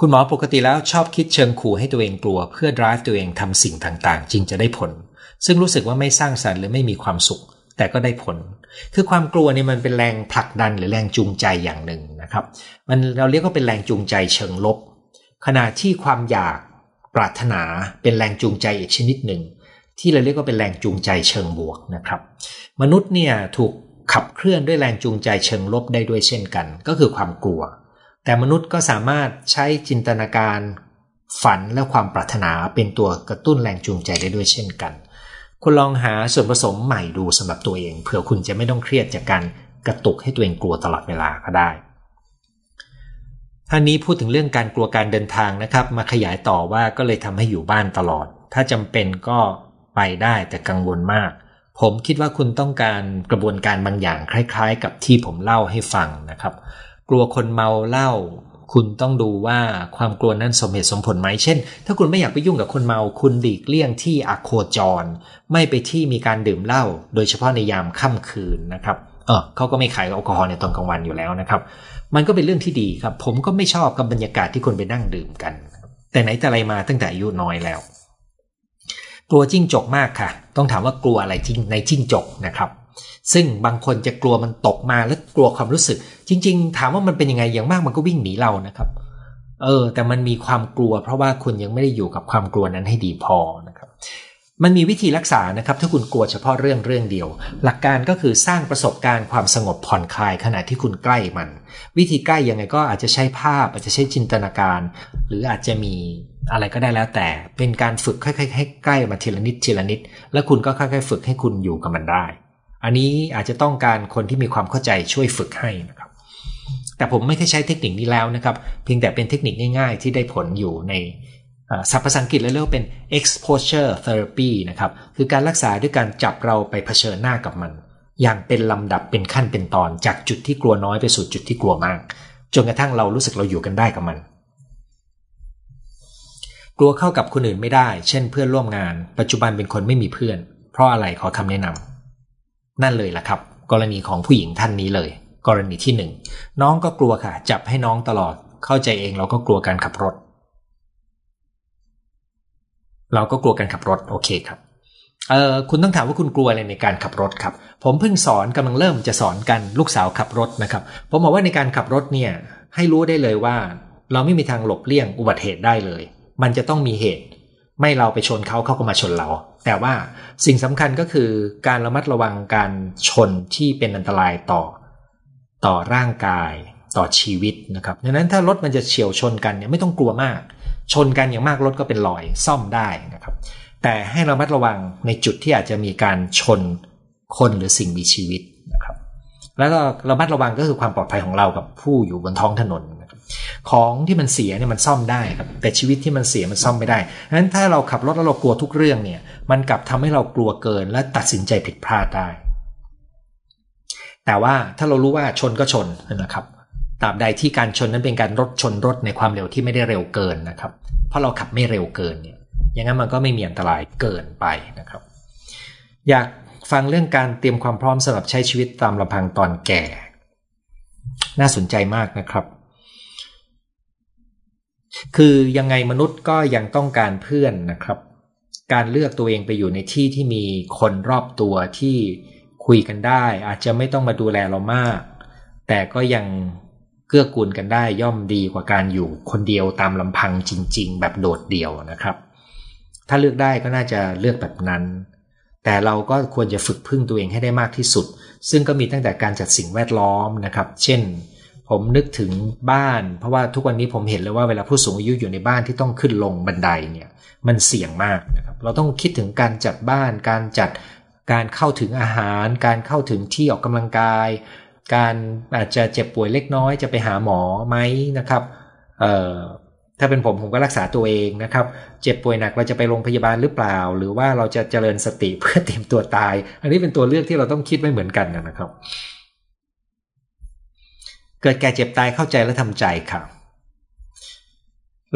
คุณหมอปกติแล้วชอบคิดเชิงขู่ให้ตัวเองกลัว เพื่อ drive ตัวเองทำสิ่งต่างๆ จึงจะได้ผล ซึ่งรู้สึกว่าไม่สร้างสรรค์หรือไม่มีความสุข แต่ก็ได้ผล คือความกลัวเนี่ยมันเป็นแรงผลักดันหรือแรงจูงใจอย่างหนึ่งนะครับ มันเราเรียกว่าเป็นแรงจูงใจเชิงลบ ขณะที่ความอยากปรารถนาเป็นแรงจูงใจอีกชนิดหนึ่ง ที่เราเรียกว่าเป็นแรงจูงใจเชิงบวกนะครับ มนุษย์เนี่ยถูกขับเคลื่อนด้วยแรงจูงใจเชิงลบได้ด้วยเช่นกัน ก็คือความกลัว แต่มนุษย์ก็สามารถใช้จินตนาการฝันและความปรารถนาเป็นตัวกระตุ้นแรงจูงใจได้ด้วยเช่นกัน คุณลองหาส่วนผสมใหม่ดูสำหรับตัวเองเผื่อคุณจะไม่ต้องเครียดจากการกระตุกให้ตัวเองกลัวตลอดเวลาก็ได้ท่านนี้พูดถึงเรื่องการกลัวการเดินทางนะครับ มาขยายต่อว่าก็เลยทำให้อยู่บ้านตลอด ถ้าจำเป็นก็ไปได้แต่กังวลมาก ผมคิดว่าคุณต้องการกระบวนการบางอย่างคล้าย ๆ กับที่ผมเล่าให้ฟังนะครับ กลัวคนเมาเหล้าคุณต้องดูว่าความกลัวนั้นสมเหตุสมผลไหมเช่น ถ้าคุณไม่อยากไปยุ่งกับคนเมา คุณหลีกเลี่ยงที่อโคจร ไม่ไปที่มีการดื่มเหล้าโดยเฉพาะในยามค่ำคืนนะครับเออเขาก็ไม่ขายแอลกอฮอล์ในตอนกลางวันอยู่แล้วนะครับ มันก็เป็นเรื่องที่ดีครับ ผมก็ไม่ชอบกับบรรยากาศที่คนไปนั่งดื่มกัน แต่ไหนแต่ไรมาตั้งแต่อายุน้อยแล้ว กลัวจิ้งจกมากค่ะ ต้องถามว่ากลัวอะไรจริงในจิ้งจกนะครับ ซึ่งบางคนจะกลัวมันตกมาแล้วกลัวความรู้สึก จริง ๆ ถามว่ามันเป็นยังไงอย่างมากมันก็วิ่งหนีเรานะครับ เออ แต่มันมีความกลัว เพราะว่าคุณยังไม่ได้อยู่กับความกลัวนั้นให้ดีพอนะครับ มันมีวิธีรักษานะครับ ถ้าคุณกลัวเฉพาะเรื่องเรื่องเดียว หลักการก็คือสร้างประสบการณ์ความสงบผ่อนคลายขณะที่คุณใกล้มัน วิธีใกล้ยังไงก็อาจจะใช้ภาพ อาจจะใช้จินตนาการ หรืออาจจะมีอะไรก็ได้แล้วแต่ เป็นการฝึกค่อยๆให้ใกล้มาทีละนิดทีละนิด แล้วคุณก็ค่อยๆ ฝึกให้คุณอยู่กับมันได้ อันนี้อาจจะต้องการคนที่มีความเข้าใจช่วยฝึกให้นะครับ แต่ผมไม่เคยใช้เทคนิคนี้แล้วนะครับ เพียงแต่เป็นเทคนิคง่ายๆ ที่ได้ผลอยู่ในศัพท์ภาษาอังกฤษเรียกเป็น exposure therapy นะครับ คือการรักษาด้วยการจับเราไปเผชิญหน้ากับมัน อย่างเป็นลำดับเป็นขั้นเป็นตอน จากจุดที่กลัวน้อยไปสู่จุดที่กลัวมาก จนกระทั่งเรารู้สึกเราอยู่กันได้กับมัน กลัวเข้ากับคนอื่นไม่ได้ เช่น เพื่อนร่วมงาน ปัจจุบันเป็นคนไม่มีเพื่อน เพราะอะไรขอคำแนะนำนั่นเลยล่ะครับ กรณีของผู้หญิงท่านนี้เลย กรณีที่หนึ่งน้องก็กลัวค่ะ จับให้น้องตลอด เข้าใจเองเราก็กลัวการขับรถ เราก็กลัวการขับรถโอเคครับเออคุณต้องถามว่าคุณกลัวอะไรในการขับรถครับ ผมเพิ่งสอนกำลังเริ่มจะสอนกันลูกสาวขับรถนะครับ ผมบอกว่าในการขับรถเนี่ย ให้รู้ได้เลยว่า เราไม่มีทางหลบเลี่ยงอุบัติเหตุได้เลย มันจะต้องมีเหตุ ไม่เราไปชนเขาเขาก็มาชนเรา แต่ว่าสิ่งสำคัญก็คือการระมัดระวังการชนที่เป็นอันตรายต่อ ต่อร่างกายต่อชีวิตนะครับดังนั้นถ้ารถมันจะเฉียวชนกันเนี่ยไม่ต้องกลัวมาก ชนกันอย่างมากรถก็เป็นรอยซ่อมได้นะครับ แต่ให้เรามัดระวังในจุดที่อาจจะมีการชนคนหรือสิ่งมีชีวิตนะครับ แล้วก็ระมัดระวังก็คือความปลอดภัยของเรากับผู้อยู่บนท้องถนนของที่มันเสียเนี่ยมันซ่อมได้ครับแต่ชีวิตที่มันเสียมันซ่อมไม่ได้ดังนั้นถ้าเราขับรถแล้วเรากลัวทุกเรื่องเนี่ย มันกลับทำให้เรากลัวเกินและตัดสินใจผิดพลาดได้ แต่ว่าถ้าเรารู้ว่าชนก็ชนนะครับตราบใดที่การชนนั้นเป็นการรถชนรถในความเร็วที่ไม่ได้เร็วเกินนะครับ เพราะเราขับไม่เร็วเกินเนี่ยอย่างนั้นมันก็ไม่มีอันตรายเกินไปนะครับ อยากฟังเรื่องการเตรียมความพร้อมสำหรับใช้ชีวิตตามลำพังตอนแก่ น่าสนใจมากนะครับ คือยังไงมนุษย์ก็ยังต้องการเพื่อนนะครับ การเลือกตัวเองไปอยู่ในที่ที่มีคนรอบตัวที่ คุยกันได้ อาจจะไม่ต้องมาดูแลเรามาก แต่ก็ยังเกื้อกูลกันได้ย่อมดีกว่าการอยู่คนเดียวตามลำพังจริง ๆ แบบโดดเดี่ยวนะครับ ถ้าเลือกได้ก็น่าจะเลือกแบบนั้น แต่เราก็ควรจะฝึกพึ่งตัวเองให้ได้มากที่สุด ซึ่งก็มีตั้งแต่การจัดสิ่งแวดล้อมนะครับ เช่น ผมนึกถึงบ้าน เพราะว่าทุกวันนี้ผมเห็นเลยว่าเวลาผู้สูงอายุอยู่ในบ้านที่ต้องขึ้นลงบันไดเนี่ย มันเสี่ยงมากนะครับ เราต้องคิดถึงการจัดบ้านการจัด การเข้าถึงอาหาร การเข้าถึงที่ออกกำลังกาย การอาจจะเจ็บป่วยเล็กน้อยจะไปหาหมอไหมนะครับเอ่อถ้าเป็นผมผมก็รักษาตัวเองนะครับ เจ็บป่วยหนักเราจะไปโรงพยาบาลหรือเปล่า หรือว่าเราจะเจริญสติเพื่อเตรียมตัวตาย อันนี้เป็นตัวเลือกที่เราต้องคิดไม่เหมือนกันนะครับ เกิดแก่เจ็บตายเข้าใจและทำใจครับ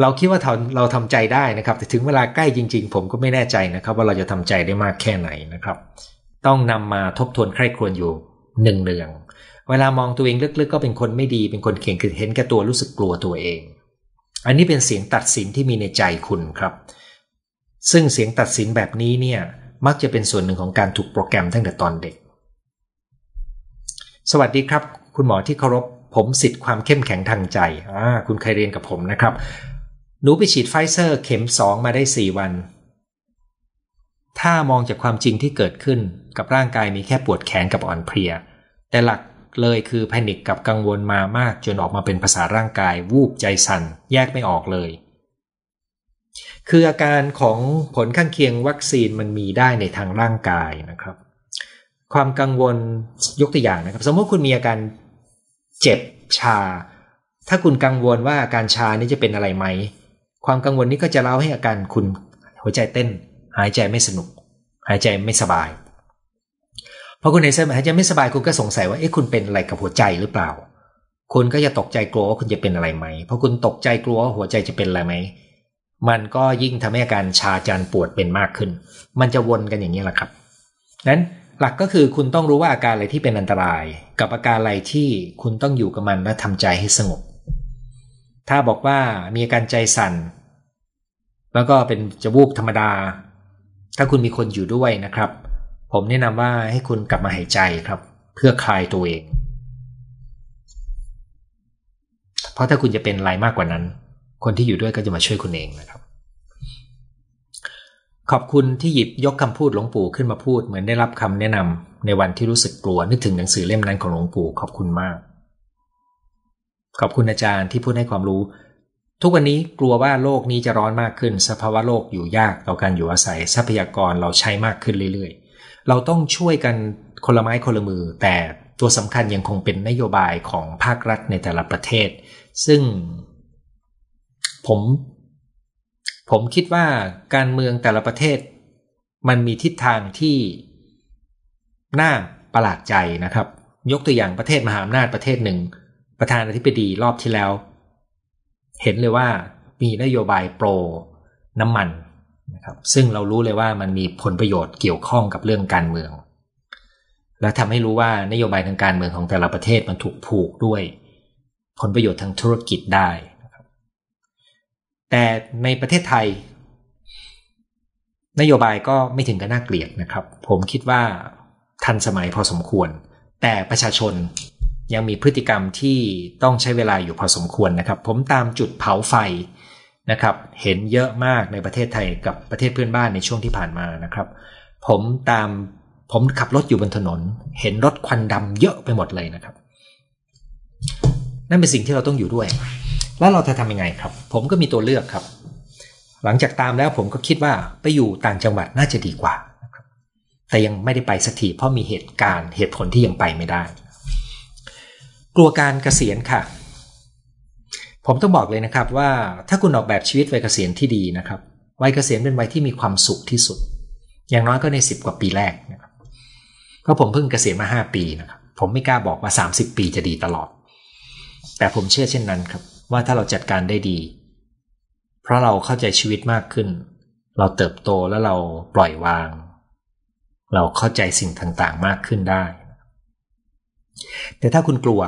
เราคิดว่าเราทำใจได้นะครับ แต่ถึงเวลาใกล้จริง ๆ ผมก็ไม่แน่ใจนะครับ ว่าเราจะทำใจได้มากแค่ไหนนะครับ ต้องนำมาทบทวนใคร่ครวญอยู่หนึ่งเนืองเวลามองตัวเองลึกๆ ก็เป็นคนไม่ดีเป็นคนเข่งคือเห็นแก่ตัวรู้สึกกลัวตัวเอง อันนี้เป็นเสียงตัดสินที่มีในใจคุณครับ ซึ่งเสียงตัดสินแบบนี้เนี่ย มักจะเป็นส่วนหนึ่งของการถูกโปรแกรมตั้งแต่ตอนเด็ก สวัสดีครับ คุณหมอที่เคารพผมสิทธิ์ความเข้มแข็งทางใจอ่าคุณเคยเรียนกับผมนะครับ หนูไปฉีดไฟเซอร์เข็มสองมาได้สี่วัน ถ้ามองจากความจริงที่เกิดขึ้นกับร่างกายมีแค่ปวดแขนกับอ่อนเพลีย แต่หลักเลยคือแพนิคกับกังวลมามากจนออกมาเป็นภาษาร่างกายวูบใจสั่น แยกไม่ออกเลย คืออาการของผลข้างเคียงวัคซีนมันมีได้ในทางร่างกายนะครับ ความกังวลยกตัวอย่างนะครับ สมมติคุณมีอาการเจ็บชา ถ้าคุณกังวลว่าอาการชานี้จะเป็นอะไรไหม ความกังวลนี้ก็จะเล่าให้อาการคุณหัวใจเต้น หายใจไม่สนุก หายใจไม่สบายพอคุณเหายใจหายใจไม่สบายคุณก็สงสัยว่าเอ๊ะคุณเป็นอะไรกับหัวใจหรือเปล่า คุณก็จะตกใจกลัวว่าคุณจะเป็นอะไรไหมพอคุณตกใจกลัวว่าหัวใจจะเป็นอะไรไหมมันก็ยิ่งทำให้อาการชาจานปวดเป็นมากขึ้น มันจะวนกันอย่างนี้แหละครับนั้นหลักก็คือคุณต้องรู้ว่าอาการอะไรที่เป็นอันตราย กับอาการอะไรที่คุณต้องอยู่กับมันและทำใจให้สงบ ถ้าบอกว่ามีอาการใจสั่น แล้วก็เป็นจะวูบธรรมดา ถ้าคุณมีคนอยู่ด้วยนะครับ ผมแนะนำว่าให้คุณกลับมาหายใจครับ เพื่อคลายตัวเอง เพราะถ้าคุณจะเป็นอะไรมากกว่านั้น คนที่อยู่ด้วยก็จะมาช่วยคุณเองนะครับ ขอบคุณที่หยิบยกคำพูดหลวงปู่ขึ้นมาพูดเหมือนได้รับคำแนะนำในวันที่รู้สึกกลัวนึกถึงหนังสือเล่มนั้นของหลวงปู่ขอบคุณมาก ขอบคุณอาจารย์ที่พูดให้ความรู้ ทุกวันนี้กลัวว่าโลกนี้จะร้อนมากขึ้น สภาวะโลกอยู่ยากต่อการอยู่อาศัย ทรัพยากรเราใช้มากขึ้นเรื่อยๆ เราต้องช่วยกันคนละไม้คนละมือ แต่ตัวสำคัญยังคงเป็นนโยบายของภาครัฐในแต่ละประเทศ ซึ่งผมผมคิดว่าการเมืองแต่ละประเทศ มันมีทิศทางที่น่าประหลาดใจนะครับ ยกตัวอย่างประเทศมหาอำนาจประเทศหนึ่ง ประธานาธิบดีรอบที่แล้ว เห็นเลยว่ามีนโยบายโปรน้ำมันนะครับซึ่งเรารู้เลยว่ามันมีผลประโยชน์เกี่ยวข้องกับเรื่องการเมือง และทำให้รู้ว่านโยบายทางการเมืองของแต่ละประเทศมันถูกผูกด้วย ผลประโยชน์ทางธุรกิจได้นะครับแต่ในประเทศไทย นโยบายก็ไม่ถึงกับน่าเกลียดนะครับ ผมคิดว่าทันสมัยพอสมควร แต่ประชาชน ยังมีพฤติกรรมที่ต้องใช้เวลาอยู่พอสมควรนะครับ ผมตามจุดเผาไฟนะครับ เห็นเยอะมากในประเทศไทยกับประเทศเพื่อนบ้านในช่วงที่ผ่านมานะครับ ผมตามผมขับรถอยู่บนถนน เห็นรถควันดำเยอะไปหมดเลยนะครับ นั่นเป็นสิ่งที่เราต้องอยู่ด้วย แล้วเราจะทำยังไงครับ ผมก็มีตัวเลือกครับ หลังจากตามแล้วผมก็คิดว่าไปอยู่ต่างจังหวัดน่าจะดีกว่านะครับแต่ยังไม่ได้ไปสักทีเพราะมีเหตุการณ์เหตุผลที่ยังไปไม่ได้ กลัวการเกษียณค่ะ ผมต้องบอกเลยนะครับว่าถ้าคุณออกแบบชีวิตวัยเกษียณที่ดีนะครับวัยเกษียณเป็นวัยที่มีความสุขที่สุด อย่างน้อยก็ใน 10 กว่าปีแรกนะครับเพราะผมเพิ่งเกษียณมา 5 ปีนะครับผมไม่กล้าบอกว่า 30 ปีจะดีตลอด แต่ผมเชื่อเช่นนั้นครับ ว่าถ้าเราจัดการได้ดี เพราะเราเข้าใจชีวิตมากขึ้น เราเติบโตแล้วเราปล่อยวาง เราเข้าใจสิ่งต่างๆมากขึ้นได้ แต่ถ้าคุณกลัว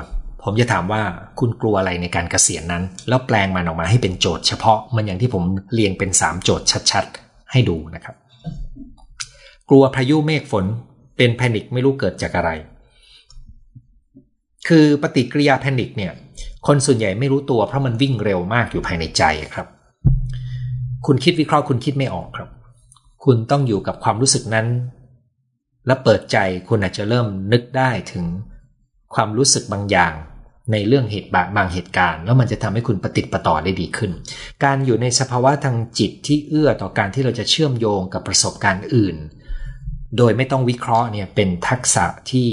ผมจะถามว่าคุณกลัวอะไรในการเกษียณนั้น แล้วแปลงมันออกมาให้เป็นโจทย์เฉพาะมันอย่างที่ผมเรียงเป็น 3 โจทย์ชัดๆ ให้ดูนะครับ กลัวพายุเมฆฝนเป็นแพนิคไม่รู้เกิดจากอะไร คือปฏิกิริยาแพนิคเนี่ย คนส่วนใหญ่ไม่รู้ตัวเพราะมันวิ่งเร็วมากอยู่ภายในใจครับ คุณคิดวิเคราะห์คุณคิดไม่ออกครับ คุณต้องอยู่กับความรู้สึกนั้น และเปิดใจคุณอาจจะเริ่มนึกได้ถึง ความรู้สึกบางอย่างในเรื่องเหตุบางเหตุการณ์ แล้วมันจะทำให้คุณปฏิติประต่อได้ดีขึ้น การอยู่ในสภาวะทางจิตที่เอื้อต่อการที่เราจะเชื่อมโยงกับประสบการณ์อื่น โดยไม่ต้องวิเคราะห์เนี่ยเป็นทักษะที่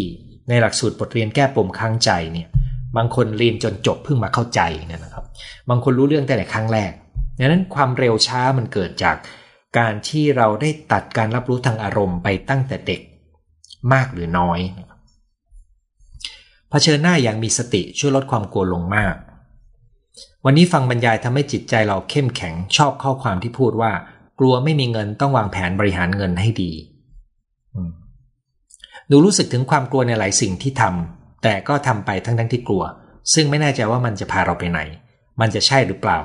ในหลักสูตรบทเรียนแก้ปมค้างใจเนี่ยบางคนเรียนจนจบเพิ่งมาเข้าใจเนี่ยนะครับ บางคนรู้เรื่องแต่ในครั้งแรกดังนั้นความเร็วช้ามันเกิดจากการที่เราได้ตัดการรับรู้ทางอารมณ์ไปตั้งแต่เด็กมากหรือน้อย เผชิญหน้าอย่างมีสติช่วยลดความกลัวลงมาก วันนี้ฟังบรรยายทำให้จิตใจเราเข้มแข็งชอบข้อความที่พูดว่า กลัวไม่มีเงินต้องวางแผนบริหารเงินให้ดีดูรู้สึกถึงความกลัวในหลายสิ่งที่ทำแต่ก็ทำไปทั้งทั้งที่กลัว ซึ่งไม่แน่ใจว่ามันจะพาเราไปไหน มันจะใช่หรือเปล่า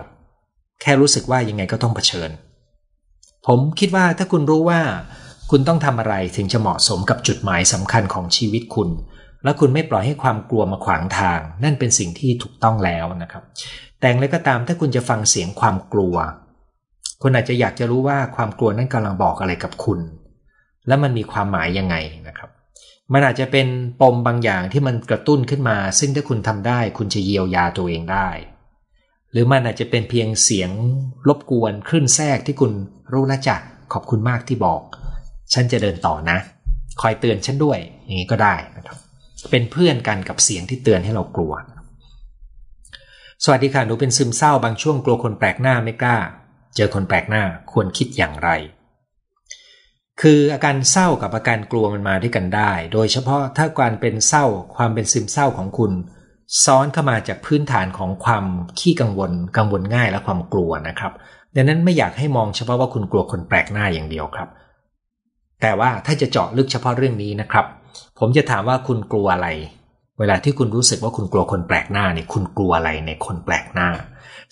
แค่รู้สึกว่ายังไงก็ต้องเผชิญ ผมคิดว่าถ้าคุณรู้ว่า คุณต้องทำอะไรถึงจะเหมาะสมกับจุดหมายสำคัญของชีวิตคุณ และคุณไม่ปล่อยให้ความกลัวมาขวางทาง นั่นเป็นสิ่งที่ถูกต้องแล้วนะครับ แต่งเลยก็ตามถ้าคุณจะฟังเสียงความกลัว คุณอาจจะอยากจะรู้ว่าความกลัวนั้นกำลังบอกอะไรกับคุณ และมันมีความหมายยังไงนะครับ มันอาจจะเป็นปมบางอย่างที่มันกระตุ้นขึ้นมา ซึ่งถ้าคุณทำได้ คุณจะเยียวยาตัวเองได้ หรือมันอาจจะเป็นเพียงเสียงรบกวนคลื่นแทรกที่คุณรู้แล้วจ้ะขอบคุณมากที่บอก ฉันจะเดินต่อนะ คอยเตือนฉันด้วยอย่างนี้ก็ได้นะครับ เป็นเพื่อนกันกับเสียงที่เตือนให้เรากลัว สวัสดีค่ะหนูเป็นซึมเศร้าบางช่วงกลัวคนแปลกหน้าไม่กล้า เจอคนแปลกหน้าควรคิดอย่างไร คืออาการเศร้ากับอาการกลัวมันมาด้วยกันได้ โดยเฉพาะถ้าการเป็นเศร้าความเป็นซึมเศร้าของคุณ ซ้อนเข้ามาจากพื้นฐานของความขี้กังวล กังวลง่ายและความกลัวนะครับ ดังนั้นไม่อยากให้มองเฉพาะว่าคุณกลัวคนแปลกหน้าอย่างเดียวครับ แต่ว่าถ้าจะเจาะลึกเฉพาะเรื่องนี้นะครับ ผมจะถามว่าคุณกลัวอะไร เวลาที่คุณรู้สึกว่าคุณกลัวคนแปลกหน้าเนี่ยคุณกลัวอะไรในคนแปลกหน้า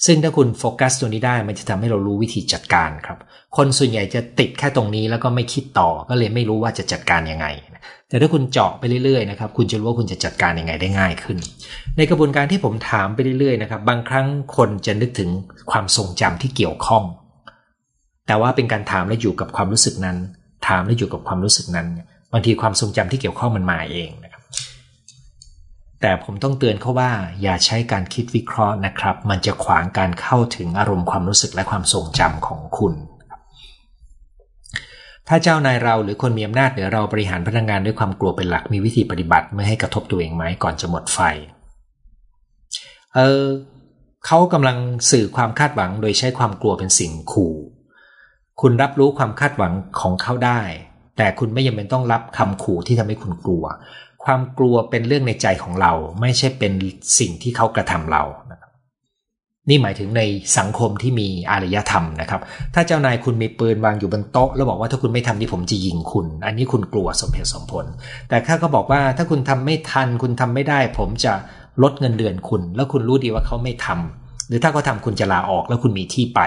ซึ่งถ้าคุณโฟกัสตัวนี้ได้มันจะทำให้เรารู้วิธีจัดการครับ คนส่วนใหญ่จะติดแค่ตรงนี้แล้วก็ไม่คิดต่อก็เลยไม่รู้ว่าจะจัดการยังไง แต่ถ้าคุณเจาะไปเรื่อยๆนะครับคุณจะรู้ว่าคุณจะจัดการยังไงได้ง่ายขึ้น ในกระบวนการที่ผมถามไปเรื่อยๆนะครับบางครั้งคนจะนึกถึงความทรงจำที่เกี่ยวข้อง แต่ว่าเป็นการถามและอยู่กับความรู้สึกนั้นถามและอยู่กับความรู้สึกนั้น บางทีความทรงจำที่เกี่ยวข้องมันมาเองนะครับ แต่ผมต้องเตือนเขาว่า อย่าใช้การคิดวิเคราะห์นะครับ มันจะขวางการเข้าถึงอารมณ์ความรู้สึกและความทรงจำของคุณ ถ้าเจ้านายเราหรือคนมีอำนาจเหนือเราบริหารพนักงงานด้วยความกลัวเป็นหลักมีวิธีปฏิบัติไม่ให้กระทบตัวเองไหมก่อนจะหมดไฟ เออเขากำลังสื่อความคาดหวังโดยใช้ความกลัวเป็นสิ่งขู่ คุณรับรู้ความคาดหวังของเขาได้ แต่คุณไม่ยังเป็นต้องรับคำขู่ที่ทำให้คุณกลัว ความกลัวเป็นเรื่องในใจของเรา ไม่ใช่เป็นสิ่งที่เขากระทำเรานี่หมายถึงในสังคมที่มีอารยธรรมนะครับ ถ้าเจ้านายคุณมีปืนวางอยู่บนโต๊ะ แล้วบอกว่าถ้าคุณไม่ทำนี่ผมจะยิงคุณ อันนี้คุณกลัวสมเหตุสมผล แต่ถ้าเขาบอกว่าถ้าคุณทำไม่ทัน คุณทำไม่ได้ ผมจะลดเงินเดือนคุณ แล้วคุณรู้ดีว่าเขาไม่ทำหรือถ้าเขาทาคุณจะลาออกแล้วคุณมีที่ไป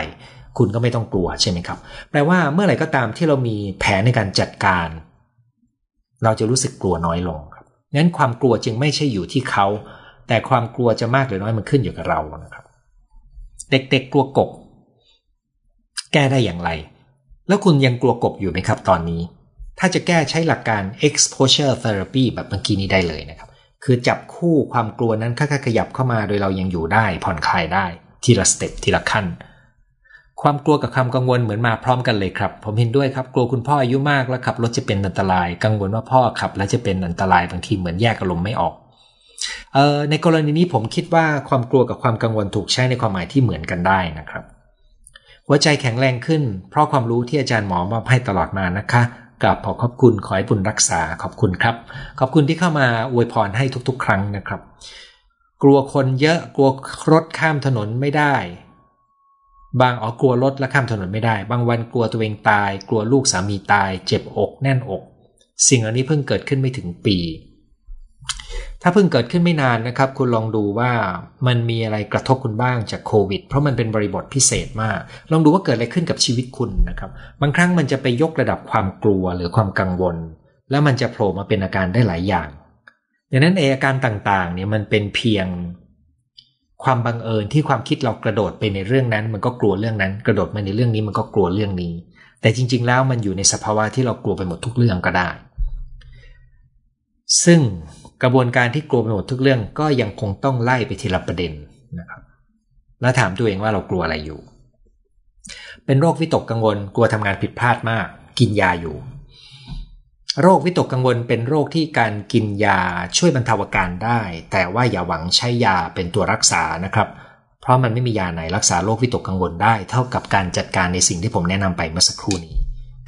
คุณก็ไม่ต้องกลัวใช่ไหมครับแปลว่าเมื่อไหร่ก็ตามที่เรามีแผนในการจัดการ เราจะรู้สึกกลัวน้อยลงครับงั้นความกลัวจึงไม่ใช่อยู่ที่เขา แต่ความกลัวจะมากหรือน้อยมันขึ้นอยู่กับเรานะครับ เด็กๆกลัวกบ แก้ได้อย่างไร แล้วคุณยังกลัวกบอยู่ไหมครับ ตอนนี้ ถ้าจะแก้ใช้หลักการ exposure therapy แบบเมื่อกี้นี้ได้เลยนะครับ คือจับคู่ความกลัวนั้นค่อยๆขยับเข้ามาโดยเรายังอยู่ได้ ผ่อนคลายได้ทีละสเต็ปทีละขั้น ความกลัวกับความกังวลเหมือนมาพร้อมกันเลยครับ ผมเห็นด้วยครับกลัวคุณพ่ออายุมากแล้วขับรถจะเป็นอันตราย กังวลว่าพ่อขับแล้วจะเป็นอันตรายบางทีเหมือนแยกอารมณ์ไม่ออกในกรณีนี้ผมคิดว่าความกลัวกับความกังวลถูกใช้ในความหมายที่เหมือนกันได้นะครับ หัวใจแข็งแรงขึ้น เพราะความรู้ที่อาจารย์หมอมอบให้ตลอดมานะคะกับขอขอบคุณขอให้บุญรักษาขอบคุณครับ ขอบคุณที่เข้ามาอวยพรให้ทุกๆ ครั้งนะครับ กลัวคนเยอะกลัวรถข้ามถนนไม่ได้ บางอ๋อกลัวรถและข้ามถนนไม่ได้ บางวันกลัวตัวเองตาย กลัวลูกสามีตาย เจ็บอกแน่นอก สิ่งเหล่านี้เพิ่งเกิดขึ้นไม่ถึงปี ถ้าเพิ่งเกิดขึ้นไม่นานนะครับ คุณลองดูว่ามันมีอะไรกระทบคุณบ้างจากโควิด เพราะมันเป็นบริบทพิเศษมาก ลองดูว่าเกิดอะไรขึ้นกับชีวิตคุณนะครับ บางครั้งมันจะไปยกระดับความกลัวหรือความกังวล แล้วมันจะโผล่มาเป็นอาการได้หลายอย่างดังนั้นเออาการต่างๆเนี่ยมันเป็นเพียง ความบังเอิญที่ความคิดเรากระโดดไปในเรื่องนั้น มันก็กลัวเรื่องนั้น กระโดดมาในเรื่องนี้มันก็กลัวเรื่องนี้ แต่จริง ๆ แล้วมันอยู่ในสภาวะที่เรากลัวไปหมดทุกเรื่องก็ได้ ซึ่งกระบวนการที่กลัวไปหมดทุกเรื่องก็ยังคงต้องไล่ไปทีละประเด็นนะครับแล้วถามตัวเองว่าเรากลัวอะไรอยู่ เป็นโรควิตกกังวลกลัวทำงานผิดพลาดมาก กินยาอยู่ โรควิตกกังวลเป็นโรคที่การกินยาช่วยบรรเทาอาการได้ แต่ว่าอย่าหวังใช้ยาเป็นตัวรักษานะครับ เพราะมันไม่มียาไหนรักษาโรควิตกกังวลได้ เท่ากับการจัดการในสิ่งที่ผมแนะนำไปเมื่อสักครู่นี้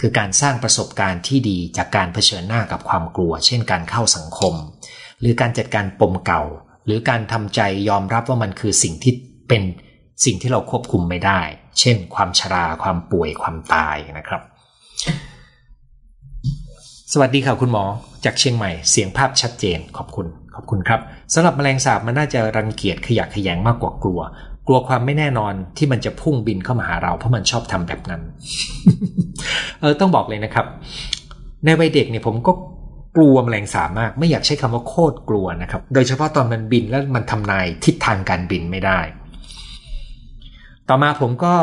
คือการสร้างประสบการณ์ที่ดีจากการเผชิญหน้ากับความกลัว เช่นการเข้าสังคม หรือการจัดการปมเก่า หรือการทำใจยอมรับว่ามันคือสิ่งที่เป็นสิ่งที่เราควบคุมไม่ได้ เช่น ความชรา ความป่วยความตายนะครับ สวัสดีค่ะคุณหมอ จากเชียงใหม่เสียงภาพชัดเจนขอบคุณขอบคุณครับสำหรับแมลงสาบมันน่าจะรังเกียจขยะขยงมากกว่ากลัว กลัวความไม่แน่นอนที่มันจะพุ่งบินเข้ามาหาเราเพราะมันชอบทำแบบนั้น เออต้องบอกเลยนะครับ ในวัยเด็กเนี่ยผมก็กลัวแมลงสาบมากไม่อยากใช้คำว่าโคตรกลัวนะครับ โดยเฉพาะตอนมันบินแล้วมันทำนายทิศทางการบินไม่ได้ ต่อมาผมก็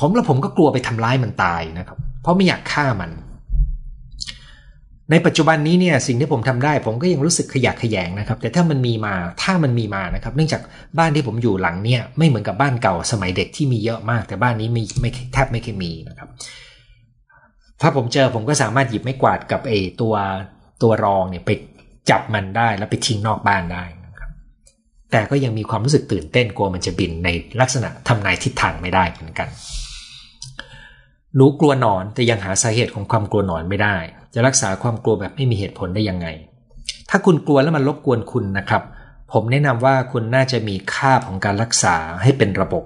ผมแล้วผมก็กลัวไปทำร้ายมันตายนะครับ เพราะไม่อยากฆ่ามัน ในปัจจุบันนี้เนี่ยสิ่งที่ผมทำได้ ผมก็ยังรู้สึกขยะขยงนะครับ แต่ถ้ามันมีมาถ้ามันมีมานะครับ เนื่องจากบ้านที่ผมอยู่หลังเนี่ยไม่เหมือนกับบ้านเก่าสมัยเด็กที่มีเยอะมาก แต่บ้านนี้ไม่ไม่แทบไม่เคยมีนะครับ ถ้าผมเจอผมก็สามารถหยิบไม้กวาดกับเอตัวตัวรองเนี่ยไปจับมันได้แล้วไปทิ้งนอกบ้านได้นะครับ แต่ก็ยังมีความรู้สึกตื่นเต้นกลัวมันจะบินในลักษณะทำนายทิศทางไม่ได้เหมือนกันหนูกลัวหนอนแต่ยังหาสาเหตุของความกลัวหนอนไม่ได้ จะรักษาความกลัวแบบไม่มีเหตุผลได้ยังไง ถ้าคุณกลัวแล้วมันรบกวนคุณนะครับ ผมแนะนำว่าคุณน่าจะมีค่าของการรักษาให้เป็นระบบ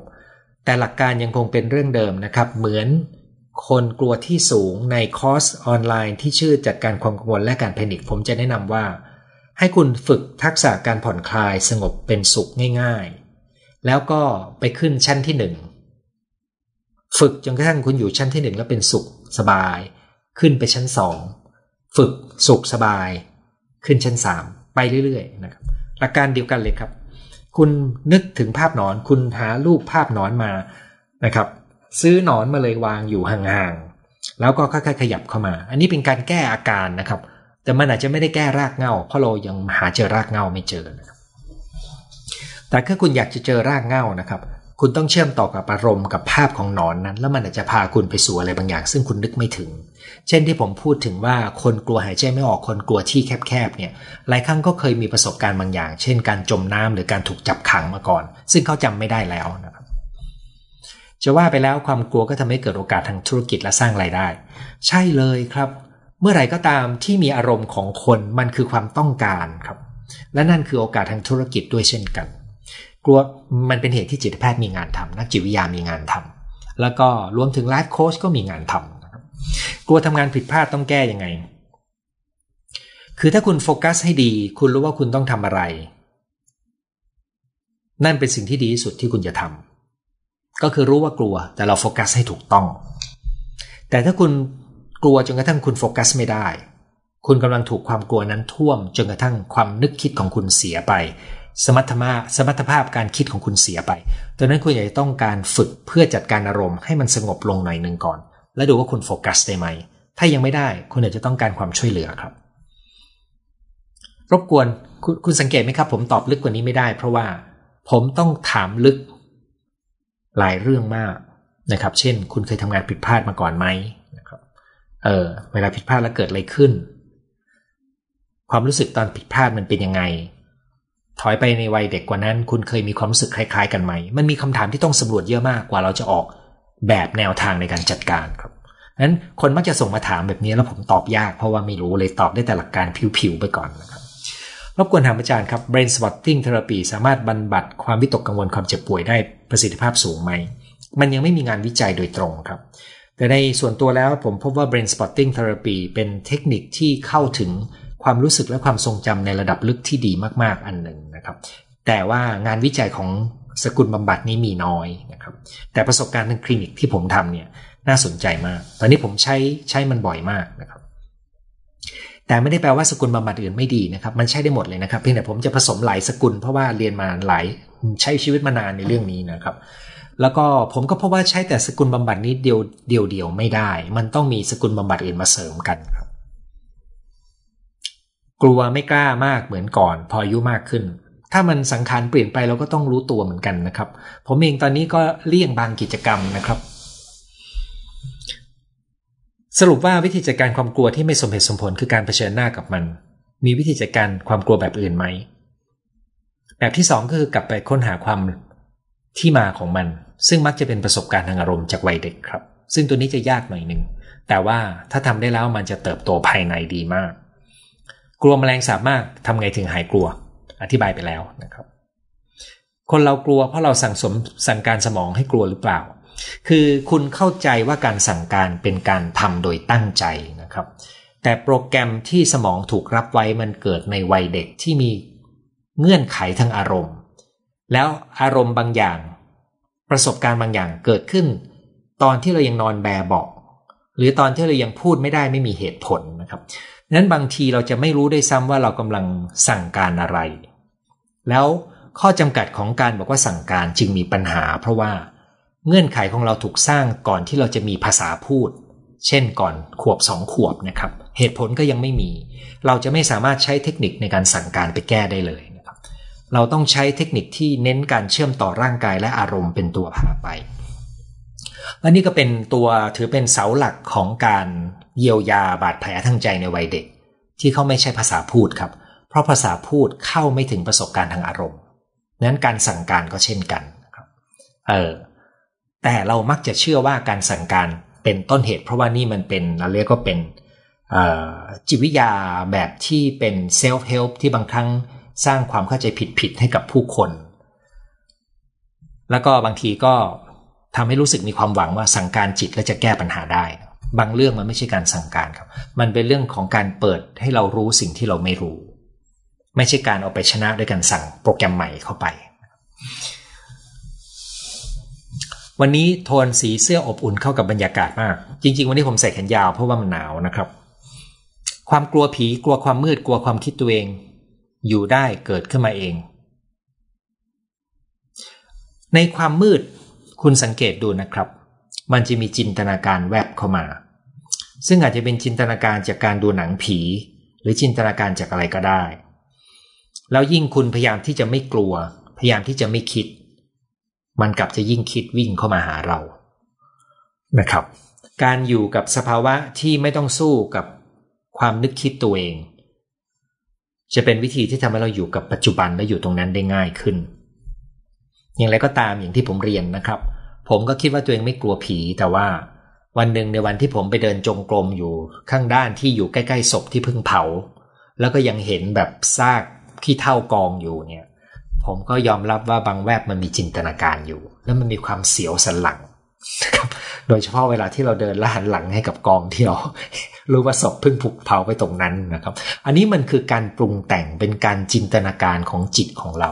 แต่หลักการยังคงเป็นเรื่องเดิมนะครับ เหมือนคนกลัวที่สูงในคอร์สออนไลน์ที่ชื่อจัดการความกังวลและการแพนิคผมจะแนะนำว่า ให้คุณฝึกทักษะการผ่อนคลายสงบเป็นสุขง่าย ๆ แล้วก็ไปขึ้นชั้นที่หนึ่งฝึกจนกระทั่งคุณอยู่ชั้นที่หนึ่งแล้วเป็นสุขสบาย ขึ้นไปชั้นสองฝึกสุขสบาย ขึ้นชั้นสามไปเรื่อยๆนะครับหลักการเดียวกันเลยครับ คุณนึกถึงภาพหนอน คุณหารูปภาพหนอนมานะครับ ซื้อหนอนมาเลยวางอยู่ห่างๆแล้วก็ค่อยๆขยับเข้ามา อันนี้เป็นการแก้อาการนะครับ แต่มันอาจจะไม่ได้แก้รากเงาเพราะเรายังหาเจอรากเงาไม่เจอนะครับแต่ถ้าคุณอยากจะเจอรากเงานะครับ คุณต้องเชื่อมต่อกับอารมณ์กับภาพของหนอนนั้น แล้วมันอาจจะพาคุณไปสู่อะไรบางอย่าง ซึ่งคุณนึกไม่ถึง เช่นที่ผมพูดถึงว่าคนกลัวหายใจไม่ออกคนกลัวที่แคบๆเนี่ยหลายครั้งก็เคยมีประสบการณ์บางอย่าง เช่น การจมน้ำหรือการถูกจับขังมาก่อน ซึ่งเขาจำไม่ได้แล้วนะครับจะว่าไปแล้วความกลัวก็ทำให้เกิดโอกาสทางธุรกิจและสร้างรายได้ ใช่เลยครับ เมื่อไหร่ก็ตามที่มีอารมณ์ของคนมันคือความต้องการครับ และนั่นคือโอกาสทางธุรกิจด้วยเช่นกัน กลัวมันเป็นเหตุที่จิตแพทย์มีงานทำนักจิตวิทยามีงานทำแล้วก็รวมถึงไลฟ์โค้ชก็มีงานทำนะครับกลัวทำงานผิดพลาดต้องแก้ยังไง คือถ้าคุณโฟกัสให้ดี คุณรู้ว่าคุณต้องทำอะไร นั่นเป็นสิ่งที่ดีที่สุดที่คุณจะทำก็คือรู้ว่ากลัวแต่เราโฟกัสให้ถูกต้อง แต่ถ้าคุณกลัวจนกระทั่งคุณโฟกัสไม่ได้คุณกำลังถูกความกลัวนั้นท่วมจนกระทั่งความนึกคิดของคุณเสียไป สมรรถมาสมรรถภาพการคิดของคุณเสียไปดังนั้นคุณอยากจะต้องการฝึกเพื่อจัดการอารมณ์ให้มันสงบลงหน่อยหนึ่งก่อน แล้วดูว่าคุณโฟกัสได้ไหม ถ้ายังไม่ได้คุณอาจจะต้องการความช่วยเหลือครับ รบกวนคคุณสังเกตไหมครับ ผมตอบลึกกว่านี้ไม่ได้ เพราะว่าผมต้องถามลึก หลายเรื่องมากนะครับ เช่น คุณเคยทำงานผิดพลาดมาก่อนไหมนะครับ เออเวลาผิดพลาดแล้วเกิดอะไรขึ้น ความรู้สึกตอนผิดพลาดมันเป็นยังไง ถอยไปในวัยเด็กกว่านั้น คุณเคยมีความรู้สึกคล้ายๆ กันไหม มันมีคำถามที่ต้องสำรวจเยอะมากกว่าเราจะออกแบบแนวทางในการจัดการครับนั้นคนมักจะส่งมาถามแบบนี้แล้วผมตอบยากเพราะว่าไม่รู้เลยตอบได้แต่หลักการผิวๆไปก่อนนะครับรบกวนถามอาจารย์ครับ brain spotting therapy สามารถบรรบัดความวิตกกังวลความเจ็บป่วยได้ประสิทธิภาพสูงไหม มันยังไม่มีงานวิจัยโดยตรงครับ แต่ในส่วนตัวแล้วผมพบว่า brain spotting therapy เป็นเทคนิคที่เข้าถึง ความรู้สึกและความทรงจำในระดับลึกที่ดีมาก ๆ อันหนึ่งนะครับ แต่ว่างานวิจัยของสกุลบำบัดนี้มีน้อยนะครับ แต่ประสบการณ์ทางคลินิกที่ผมทำเนี่ยน่าสนใจมาก ตอนนี้ผมใช้ใช้มันบ่อยมากนะครับ แต่ไม่ได้แปลว่าสกุลบำบัดอื่นไม่ดีนะครับ มันใช้ได้หมดเลยนะครับ เพียงแต่ผมจะผสมหลายสกุลเพราะว่าเรียนมาหลายใช้ชีวิตมานานในเรื่องนี้นะครับ แล้วก็ผมก็พบว่าใช้แต่สกุลบำบัดนี้เดียวเดียวเดียวไม่ได้ มันต้องมีสกุลบำบัดอื่นมาเสริมกันครับ กลัวไม่กล้ามากเหมือนก่อน พออายุมากขึ้น ถ้ามันสังขารเปลี่ยนไปเราก็ต้องรู้ตัวเหมือนกันนะครับ ผมเองตอนนี้ก็เลี่ยงบางกิจกรรมนะครับ สรุปว่าวิธีจัดการความกลัวที่ไม่สมเหตุสมผลคือการเผชิญหน้ากับมัน มีวิธีจัดการความกลัวแบบอื่นไหมแบบที่สองก็คือกลับไปค้นหาความที่มาของมัน ซึ่งมักจะเป็นประสบการณ์ทางอารมณ์จากวัยเด็กครับ ซึ่งตัวนี้จะยากหน่อยหนึ่งแต่ว่าถ้าทำได้แล้วมันจะเติบโตภายในดีมาก กลัวแมลงสาบมากทำไงถึงหายกลัว อธิบายไปแล้วนะครับ คนเรากลัวเพราะเราสั่งสมสั่งการสมองให้กลัวหรือเปล่า คือคุณเข้าใจว่าการสั่งการเป็นการทำโดยตั้งใจนะครับ แต่โปรแกรมที่สมองถูกรับไว้มันเกิดในวัยเด็กที่มีเงื่อนไขทางอารมณ์ แล้วอารมณ์บางอย่าง ประสบการณ์บางอย่างเกิดขึ้น ตอนที่เรายังนอนแบเบาหรือตอนที่เรายังพูดไม่ได้ไม่มีเหตุผลนะครับ นั้นบางทีเราจะไม่รู้ได้ซ้ำว่าเรากำลังสั่งการอะไร แล้วข้อจำกัดของการบอกว่าสั่งการจึงมีปัญหา เพราะว่าเงื่อนไขของเราถูกสร้างก่อนที่เราจะมีภาษาพูด เช่นก่อนขวบสองขวบนะครับ เหตุผลก็ยังไม่มี เราจะไม่สามารถใช้เทคนิคในการสั่งการไปแก้ได้เลยนะครับ เราต้องใช้เทคนิคที่เน้นการเชื่อมต่อร่างกายและอารมณ์เป็นตัวพาไปอันนี้ก็เป็นตัวถือเป็นเสาหลักของการ เยียวยาบาดแผลทางใจในวัยเด็ก ที่เขาไม่ใช่ภาษาพูดครับ เพราะภาษาพูดเข้าไม่ถึงประสบการณ์ทางอารมณ์นั้นการสั่งการก็เช่นกันครับเออแต่เรามักจะเชื่อว่าการสั่งการเป็นต้นเหตุ เพราะว่านี่มันเป็นเราเรียกก็เป็นจิตวิทยาแบบที่เป็นเซลฟ์เฮลป์ที่บางครั้งสร้างความเข้าใจผิดๆให้กับผู้คน แล้วก็บางทีก็ทำให้รู้สึกมีความหวังว่าสั่งการจิตแล้วจะแก้ปัญหาได้ บางเรื่องมันไม่ใช่การสั่งการครับ มันเป็นเรื่องของการเปิดให้เรารู้สิ่งที่เราไม่รู้ ไม่ใช่การเอาไปชนะด้วยการสั่งโปรแกรมใหม่เข้าไป วันนี้โทนสีเสื้ออบอุ่นเข้ากับบรรยากาศมาก จริง ๆ วันนี้ผมใส่แขนยาวเพราะว่ามันหนาวนะครับ ความกลัวผีกลัวความมืดกลัวความคิดตัวเอง อยู่ได้เกิดขึ้นมาเอง ในความมืดคุณสังเกตดูนะครับ มันจะมีจินตนาการแวบเข้ามา ซึ่งอาจจะเป็นจินตนาการจากการดูหนังผี หรือจินตนาการจากอะไรก็ได้ แล้วยิ่งคุณพยายามที่จะไม่กลัว พยายามที่จะไม่คิด มันกลับจะยิ่งคิดวิ่งเข้ามาหาเรานะครับ การอยู่กับสภาวะที่ไม่ต้องสู้กับความนึกคิดตัวเอง จะเป็นวิธีที่ทำให้เราอยู่กับปัจจุบันและอยู่ตรงนั้นได้ง่ายขึ้น อย่างไรก็ตามอย่างที่ผมเรียนนะครับ ผมก็คิดว่าตัวเองไม่กลัวผี แต่ว่าวันหนึ่งในวันที่ผมไปเดินจงกรมอยู่ข้างด้านที่อยู่ใกล้ๆศพที่เพิ่งเผา แล้วก็ยังเห็นแบบซากขี้เท่ากองอยู่เนี่ย ผมก็ยอมรับว่าบางแวบมันมีจินตนาการอยู่ แล้วมันมีความเสียวสันหลังนะครับโดยเฉพาะเวลาที่เราเดินแล้วหันหลังให้กับกองที่เรารู้ว่าศพเพิ่งผูกเผาไปตรงนั้นนะครับ อันนี้มันคือการปรุงแต่งเป็นการจินตนาการของจิตของเรา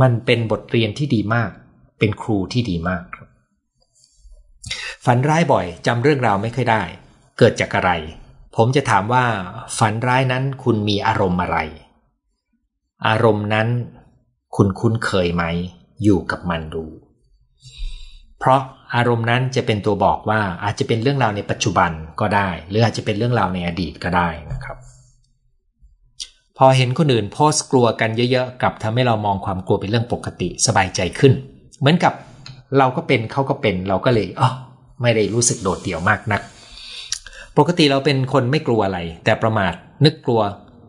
มันเป็นบทเรียนที่ดีมาก เป็นครูที่ดีมาก ฝันร้ายบ่อยจำเรื่องราวไม่ค่อยได้ เกิดจากอะไร ผมจะถามว่า ฝันร้ายนั้นคุณมีอารมณ์อะไร อารมณ์นั้น คุณคุ้นเคยไหม อยู่กับมันดู เพราะอารมณ์นั้นจะเป็นตัวบอกว่าอาจจะเป็นเรื่องราวในปัจจุบันก็ได้ หรืออาจจะเป็นเรื่องราวในอดีตก็ได้นะครับ พอเห็นคนอื่นโพสต์กลัวกันเยอะๆกับทำให้เรามองความกลัวเป็นเรื่องปกติสบายใจขึ้น เหมือนกับเราก็เป็นเขาก็เป็นเราก็เลยอ๋อไม่ได้รู้สึกโดดเดี่ยวมากนัก ปกติเราเป็นคนไม่กลัวอะไร แต่ประมาทนึกกลัว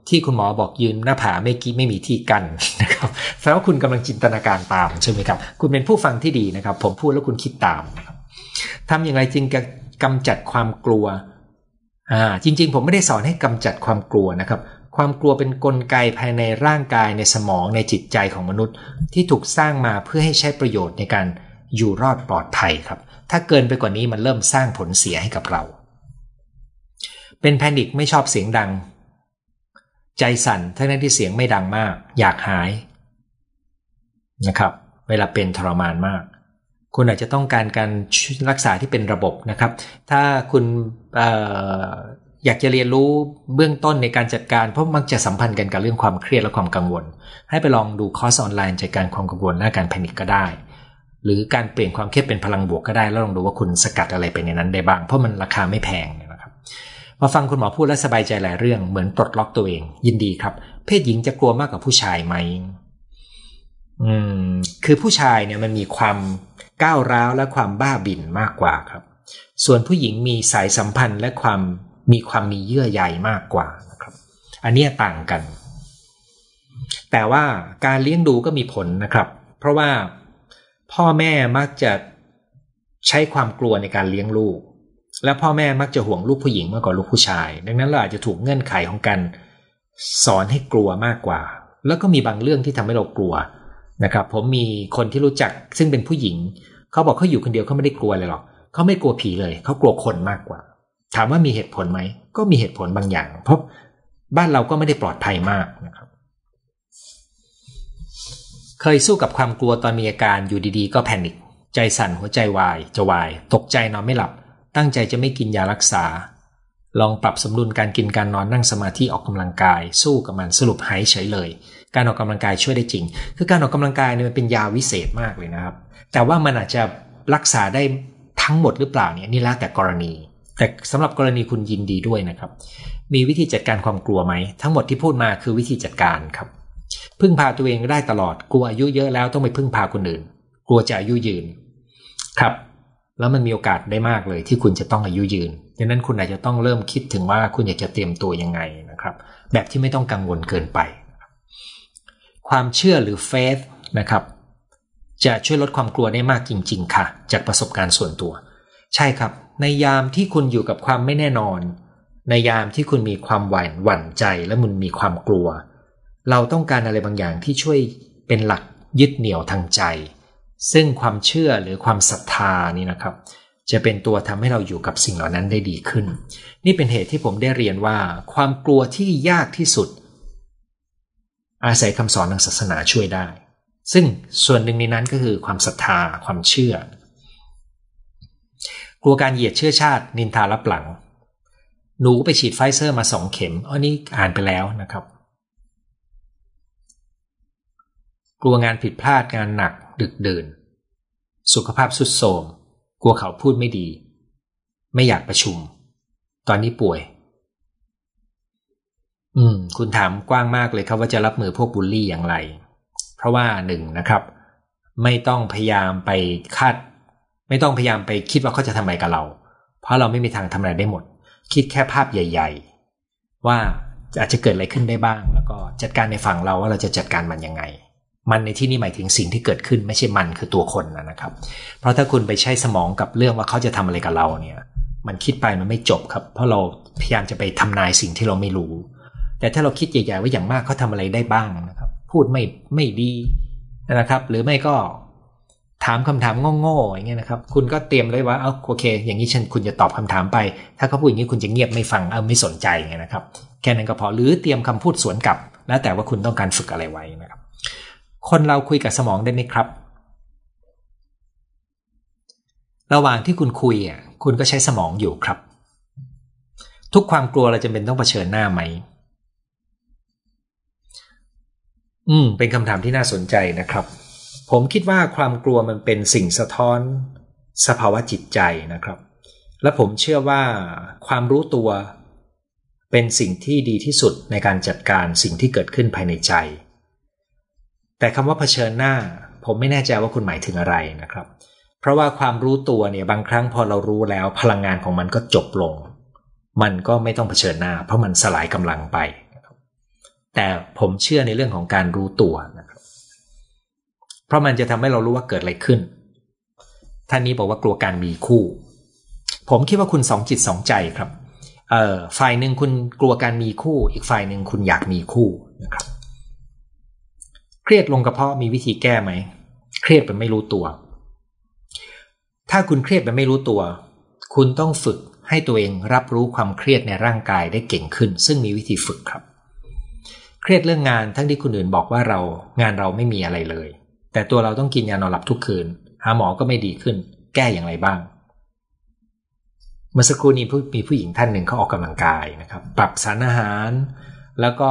ที่คุณหมอบอกยืนหน้าผาไม่กี้ไม่มีที่กั้นนะครับแปลว่าคุณกำลังจินตนาการตามใช่ไหมครับ คุณเป็นผู้ฟังที่ดีนะครับ ผมพูดแล้วคุณคิดตามนะครับทำอย่างไรจึงจะกำจัดความกลัวอ่าจริง ๆ ผมไม่ได้สอนให้กำจัดความกลัวนะครับ ความกลัวเป็นนกลไกภายในร่างกายในสมองในจิตใจของมนุษย์ ที่ถูกสร้างมาเพื่อให้ใช้ประโยชน์ในการอยู่รอดปลอดภัยครับ ถ้าเกินไปกว่านี้มันเริ่มสร้างผลเสียให้กับเรา เป็นแพนิคไม่ชอบเสียงดัง ใจสั่นทั้งนั้นที่เสียงไม่ดังมาก อยากหายนะครับ เวลาเป็นทรมานมาก คุณอาจจะต้องการการรักษาที่เป็นระบบนะครับ ถ้าคุณ อยากจะเรียนรู้เบื้องต้นในการจัดการเพราะมักจะสัมพันธ์กันกับเรื่องความเครียดและความกังวล ให้ไปลองดูคอร์สออนไลน์จัดการความกังวลและการ panic ก็ได้ หรือการเปลี่ยนความเครียดเป็นพลังบวกก็ได้ แล้วลองดูว่าคุณสกัดอะไรไปในนั้นได้บ้าง เพราะมันราคาไม่แพงนะครับมาฟังคุณหมอพูดแล้วสบายใจหลายเรื่องเหมือนปลดล็อกตัวเอง ยินดีครับ เพศหญิงจะกลัวมากกว่าผู้ชายไหมอืมคือผู้ชายเนี่ยมันมีความก้าวร้าวและความบ้าบิ่นมากกว่าครับ ส่วนผู้หญิงมีสายสัมพันธ์และความ มีความมีเยื่อใยมากกว่านะครับ อันนี้ต่างกัน แต่ว่าการเลี้ยงดูก็มีผลนะครับ เพราะว่าพ่อแม่มักจะใช้ความกลัวในการเลี้ยงลูก และพ่อแม่มักจะห่วงลูกผู้หญิงมากกว่าลูกผู้ชาย ดังนั้นเราอาจจะถูกเงื่อนไขของการสอนให้กลัวมากกว่า แล้วก็มีบางเรื่องที่ทำให้เรากลัวนะครับ ผมมีคนที่รู้จักซึ่งเป็นผู้หญิง เขาบอกเขาอยู่คนเดียวเขาไม่ได้กลัวเลยหรอกเขาไม่กลัวผีเลย เขากลัวคนมากกว่า ถามว่ามีเหตุผลไหม ก็มีเหตุผลบางอย่าง เพราะบ้านเราก็ไม่ได้ปลอดภัยมากนะครับ เคยสู้กับความกลัวตอนมีอาการอยู่ดีๆ ก็แพนิคใจสั่นหัวใจวาย จะวาย ตกใจนอนไม่หลับ ตั้งใจจะไม่กินยารักษา ลองปรับสมดุลการกินการนอนนั่งสมาธิออกกำลังกาย สู้กับมันสรุปหายเฉยเลย การออกกำลังกายช่วยได้จริง คือการออกกำลังกายเนี่ยมันเป็นยาวิเศษมากเลยนะครับ แต่ว่ามันอาจจะรักษาได้ทั้งหมดหรือเปล่าเนี่ยนี่แล้วแต่กรณี แต่สำหรับกรณีคุณยินดีด้วยนะครับ มีวิธีจัดการความกลัวไหม ทั้งหมดที่พูดมาคือวิธีจัดการครับ พึ่งพาตัวเองได้ตลอด กลัวอายุเยอะแล้วต้องไปพึ่งพาคนอื่น กลัวจะอายุยืน ครับ แล้วมันมีโอกาสได้มากเลยที่คุณจะต้องอายุยืนดังนั้นคุณอาจจะต้องเริ่มคิดถึงว่าคุณอยากจะเตรียมตัวยังไงนะครับ แบบที่ไม่ต้องกังวลเกินไป ความเชื่อหรือเฟสนะครับ จะช่วยลดความกลัวได้มากจริง ๆ ค่ะ จากประสบการณ์ส่วนตัว ใช่ครับ ในยามที่คุณอยู่กับความไม่แน่นอน ในยามที่คุณมีความหวั่นหวั่นใจและมันมีความกลัว เราต้องการอะไรบางอย่างที่ช่วยเป็นหลักยึดเหนี่ยวทางใจ ซึ่งความเชื่อหรือความศรัทธานี่นะครับ จะเป็นตัวทำให้เราอยู่กับสิ่งเหล่านั้นได้ดีขึ้น นี่เป็นเหตุที่ผมได้เรียนว่า ความกลัวที่ยากที่สุด อาศัยคำสอนทางศาสนาช่วยได้ ซึ่งส่วนหนึ่งในนั้นก็คือความศรัทธาความเชื่อ กลัวการเหยียดเชื่อชาตินินทารับหลัง หนูไปฉีดไฟเซอร์มาสองเข็มอันนี้อ่านไปแล้วนะครับ กลัวงานผิดพลาดงานหนัก ดึกเดินสุขภาพสุดโทรมกลัวเขาพูดไม่ดี ไม่อยากประชุม ตอนนี้ป่วย อืม คุณถามกว้างมากเลยครับว่าจะรับมือพวกบูลลี่อย่างไร เพราะว่าหนึ่งนะครับ ไม่ต้องพยายามไปคาด ไม่ต้องพยายามไปคิดว่าเขาจะทำอะไรกับเรา เพราะเราไม่มีทางทำอะไรได้หมด คิดแค่ภาพใหญ่ ๆ ว่าอาจจะเกิดอะไรขึ้นได้บ้าง แล้วก็จัดการในฝั่งเราว่าเราจะจัดการมันยังไง มันในที่นี้หมายถึงสิ่งที่เกิดขึ้นไม่ใช่มันคือตัวคนนะครับ เพราะถ้าคุณไปใช้สมองกับเรื่องว่าเขาจะทำอะไรกับเราเนี่ย มันคิดไปมันไม่จบครับ เพราะเราพยายามจะไปทำนายสิ่งที่เราไม่รู้ แต่ถ้าเราคิดใหญ่ๆว่าอย่างมากเขาทาอะไรได้บ้างนะครับ พูดไม่ไม่ดีนะครับ หรือไม่ก็ ถามคำถามโง่ๆอย่างเงี้ยนะครับ คุณก็เตรียมเลยว่าเอาโอเค อย่างนี้ฉันคุณจะตอบคำถามไป ถ้าเขาพูดอย่างนี้คุณจะเงียบไม่ฟังเอาไม่สนใจไงนะครับ แค่นั้นก็พอหรือเตรียมคำพูดสวนกลับ แล้วแต่ว่าคุณต้องการฝึกอะไรไว้นะครับ คนเราคุยกับสมองได้ไหมครับ ระหว่างที่คุณคุยอะคุณก็ใช้สมองอยู่ครับ ทุกความกลัวเราจะเป็นต้องเผชิญหน้าไหมอืม เป็นคำถามที่น่าสนใจนะครับ ผมคิดว่าความกลัวมันเป็นสิ่งสะท้อนสภาวะจิตใจนะครับ และผมเชื่อว่าความรู้ตัวเป็นสิ่งที่ดีที่สุดในการจัดการสิ่งที่เกิดขึ้นภายในใจ แต่คำว่าเผชิญหน้า ผมไม่แน่ใจว่าคุณหมายถึงอะไรนะครับ เพราะว่าความรู้ตัวเนี่ยบางครั้งพอเรารู้แล้วพลังงานของมันก็จบลง มันก็ไม่ต้องเผชิญหน้า เพราะมันสลายกำลังไป แต่ผมเชื่อในเรื่องของการรู้ตัวนะครับ เพราะมันจะทำให้เรารู้ว่าเกิดอะไรขึ้น ท่านนี้บอกว่ากลัวการมีคู่ ผมคิดว่าคุณสองจิตสองใจครับ เอ่อฝ่ายหนึ่งคุณกลัวการมีคู่ อีกฝ่ายหนึ่งคุณอยากมีคู่นะครับ เครียดลงกระเพาะมีวิธีแก้ไหม เครียดเป็นไม่รู้ตัว ถ้าคุณเครียดเป็นไม่รู้ตัว คุณต้องฝึกให้ตัวเองรับรู้ความเครียดในร่างกายได้เก่งขึ้น ซึ่งมีวิธีฝึกครับ เครียดเรื่องงานทั้งที่คนอื่นบอกว่าเรางานเราไม่มีอะไรเลย แต่ตัวเราต้องกินยานอนหลับทุกคืน หาหมอก็ไม่ดีขึ้น แก้อย่างไรบ้าง เมื่อสักครู่นี้มีผู้หญิงท่านหนึ่งเขาออกกำลังกายนะครับ ปรับสารอาหาร แล้วก็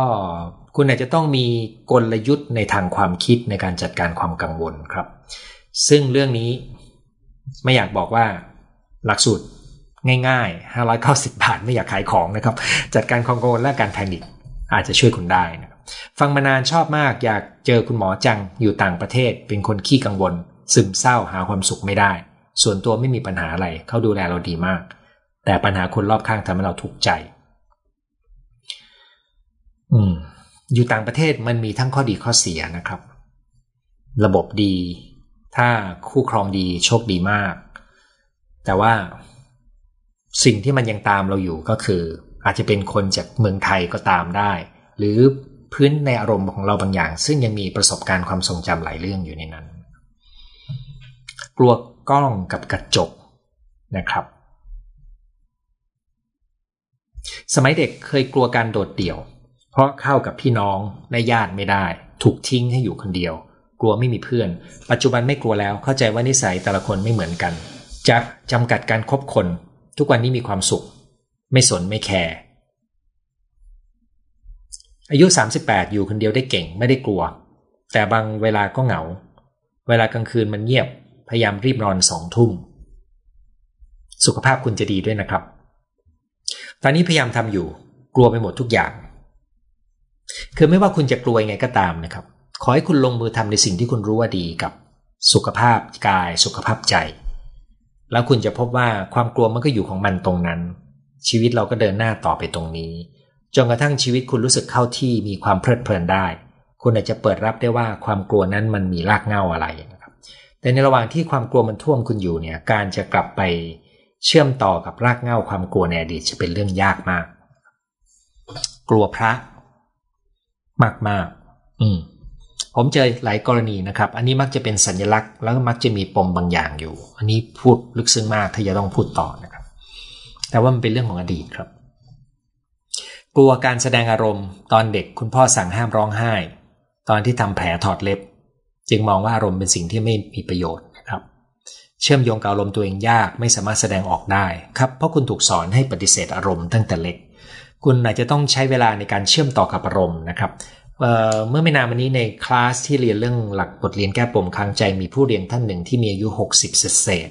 คุณอาจจะต้องมีกลยุทธ์ในทางความคิดในการจัดการความกังวลครับ ซึ่งเรื่องนี้ไม่อยากบอกว่าหลักสูตรง่ายๆ 590 บาทไม่อยากขายของนะครับ จัดการความกังวลและการแพนิคอาจจะช่วยคุณได้นะครับ ฟังมานานชอบมากอยากเจอคุณหมอจังอยู่ต่างประเทศ เป็นคนขี้กังวล ซึมเศร้าหาความสุขไม่ได้ ส่วนตัวไม่มีปัญหาอะไรเขาดูแลเราดีมาก แต่ปัญหาคนรอบข้างทำให้เราทุกข์ใจ อืม อยู่ต่างประเทศมันมีทั้งข้อดีข้อเสียนะครับ ระบบดี ถ้าคู่ครองดีโชคดีมาก แต่ว่าสิ่งที่มันยังตามเราอยู่ก็คือ อาจจะเป็นคนจากเมืองไทยก็ตามได้ หรือ พื้นในอารมณ์ของเราบางอย่าง ซึ่งยังมีประสบการณ์ความทรงจำหลายเรื่องอยู่ในนั้น กลัวกล้องกับกระจกนะครับ สมัยเด็กเคยกลัวการโดดเดี่ยว เพราะเข้ากับพี่น้องและญาติไม่ได้ ถูกทิ้งให้อยู่คนเดียว กลัวไม่มีเพื่อน ปัจจุบันไม่กลัวแล้วเข้าใจว่านิสัยแต่ละคนไม่เหมือนกันจะจำกัดการครบคน ทุกวันนี้มีความสุข ไม่สนไม่แคร์ อายุ 38 อยู่คนเดียวได้เก่งไม่ได้กลัว แต่บางเวลาก็เหงา เวลากลางคืนมันเงียบ พยายามรีบนอนสองทุ่ม สุขภาพคุณจะดีด้วยนะครับ ตอนนี้พยายามทำอยู่ กลัวไปหมดทุกอย่าง คือไม่ว่าคุณจะกลัวยังไงก็ตามนะครับ ขอให้คุณลงมือทำในสิ่งที่คุณรู้ว่าดีกับสุขภาพกาย สุขภาพใจ แล้วคุณจะพบว่าความกลัวมันก็อยู่ของมันตรงนั้น ชีวิตเราก็เดินหน้าต่อไปตรงนี้ จนกระทั่งชีวิตคุณรู้สึกเข้าที่มีความเพลิดเพลินได้ คุณอาจจะเปิดรับได้ว่าความกลัวนั้นมันมีรากเหง้าอะไรนะครับ แต่ในระหว่างที่ความกลัวมันท่วมคุณอยู่เนี่ยการจะกลับไปเชื่อมต่อกับรากเหง้าความกลัวในอดีตจะเป็นเรื่องยากมาก กลัวพระ มากมากอืมผมเจอหลายกรณีนะครับ อันนี้มักจะเป็นสัญลักษณ์ แล้วมักจะมีปมบางอย่างอยู่ อันนี้พูดลึกซึ้งมากถ้าจะต้องพูดต่อนะครับ แต่ว่ามันเป็นเรื่องของอดีตครับ กลัวการแสดงอารมณ์ตอนเด็กคุณพ่อสั่งห้ามร้องไห้ ตอนที่ทำแผลถอดเล็บ จึงมองว่าอารมณ์เป็นสิ่งที่ไม่มีประโยชน์นะครับ เชื่อมโยงกับอารมณ์ตัวเองยากไม่สามารถแสดงออกได้ครับเพราะคุณถูกสอนให้ปฏิเสธอารมณ์ตั้งแต่เล็ก คุณอาจจะต้องใช้เวลาในการเชื่อมต่อกับอารมณ์นะครับเเมื่อไม่นานมานี้ในคลาสที่เรียนเรื่องหลักบทเรียนแก้ปมค้างใจมีผู้เรียนท่านหนึ่งที่มีอายุ 60 เศษ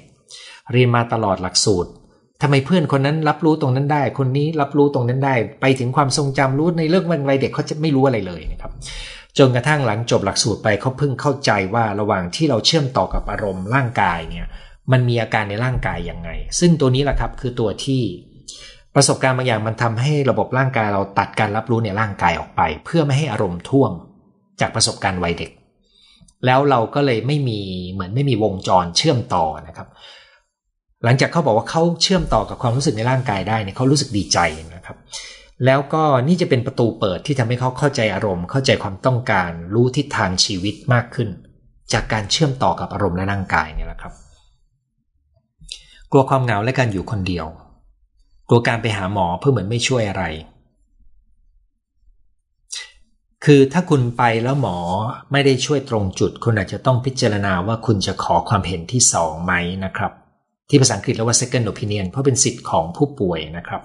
เรียนมาตลอดหลักสูตร ทำไมเพื่อนคนนั้นรับรู้ตรงนั้นได้ คนนี้รับรู้ตรงนั้นได้ ไปถึงความทรงจำรู้ในเรื่องวันวัยเด็กเขาจะไม่รู้อะไรเลยนะครับ จนกระทั่งหลังจบหลักสูตรไปเขาเพิ่งเข้าใจว่าระหว่างที่เราเชื่อมต่อกับอารมณ์ร่างกายเนี่ย มันมีอาการในร่างกายยังไง ซึ่งตัวนี้แหละครับคือตัวที่ประสบการณ์บางอย่างมันทำให้ระบบร่างกายเราตัดการรับรู้ในร่างกายออกไป เพื่อไม่ให้อารมณ์ท่วมจากประสบการณ์วัยเด็ก แล้วเราก็เลยไม่มีเหมือนไม่มีวงจรเชื่อมต่อนะครับ หลังจากเขาบอกว่าเขาเชื่อมต่อกับความรู้สึกในร่างกายได้เนี่ยเขารู้สึกดีใจนะครับ แล้วก็นี่จะเป็นประตูเปิดที่ทำให้เขาเข้าใจอารมณ์ เข้าใจความต้องการ รู้ทิศทางชีวิตมากขึ้น จากการเชื่อมต่อกับอารมณ์และร่างกายเนี่ยแหละครับ กลัวความเหงาและการอยู่คนเดียว กลัวการไปหาหมอเพื่อเหมือนไม่ช่วยอะไร คือถ้าคุณไปแล้วหมอไม่ได้ช่วยตรงจุด คุณอาจจะต้องพิจารณาว่าคุณจะขอความเห็นที่สองไหมนะครับ ที่ภาษาอังกฤษเรียกว่า second opinion เพราะเป็นสิทธิ์ของผู้ป่วยนะครับ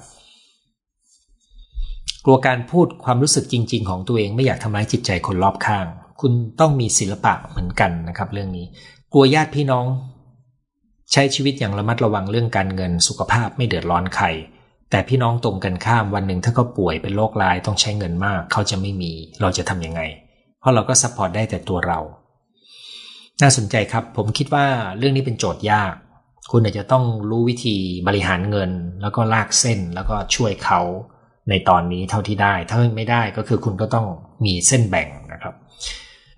กลัวการพูดความรู้สึกจริง ๆ ของตัวเองไม่อยากทำร้ายจิตใจคนรอบข้าง คุณต้องมีศิลปะเหมือนกันนะครับ เรื่องนี้ กลัวญาติพี่น้อง ใช้ชีวิตอย่างระมัดระวังเรื่องการเงินสุขภาพไม่เดือดร้อนใครแต่พี่น้องตรงกันข้ามวันหนึ่งถ้าเขาป่วยเป็นโรคร้ายต้องใช้เงินมาก เขาจะไม่มีเราจะทำยังไง เพราะเราก็ support ได้แต่ตัวเรา น่าสนใจครับ ผมคิดว่าเรื่องนี้เป็นโจทย์ยาก คุณอาจจะต้องรู้วิธีบริหารเงิน แล้วก็ลากเส้นแล้วก็ช่วยเขาในตอนนี้เท่าที่ได้ ถ้าไม่ได้ก็คือคุณก็ต้องมีเส้นแบ่งนะครับ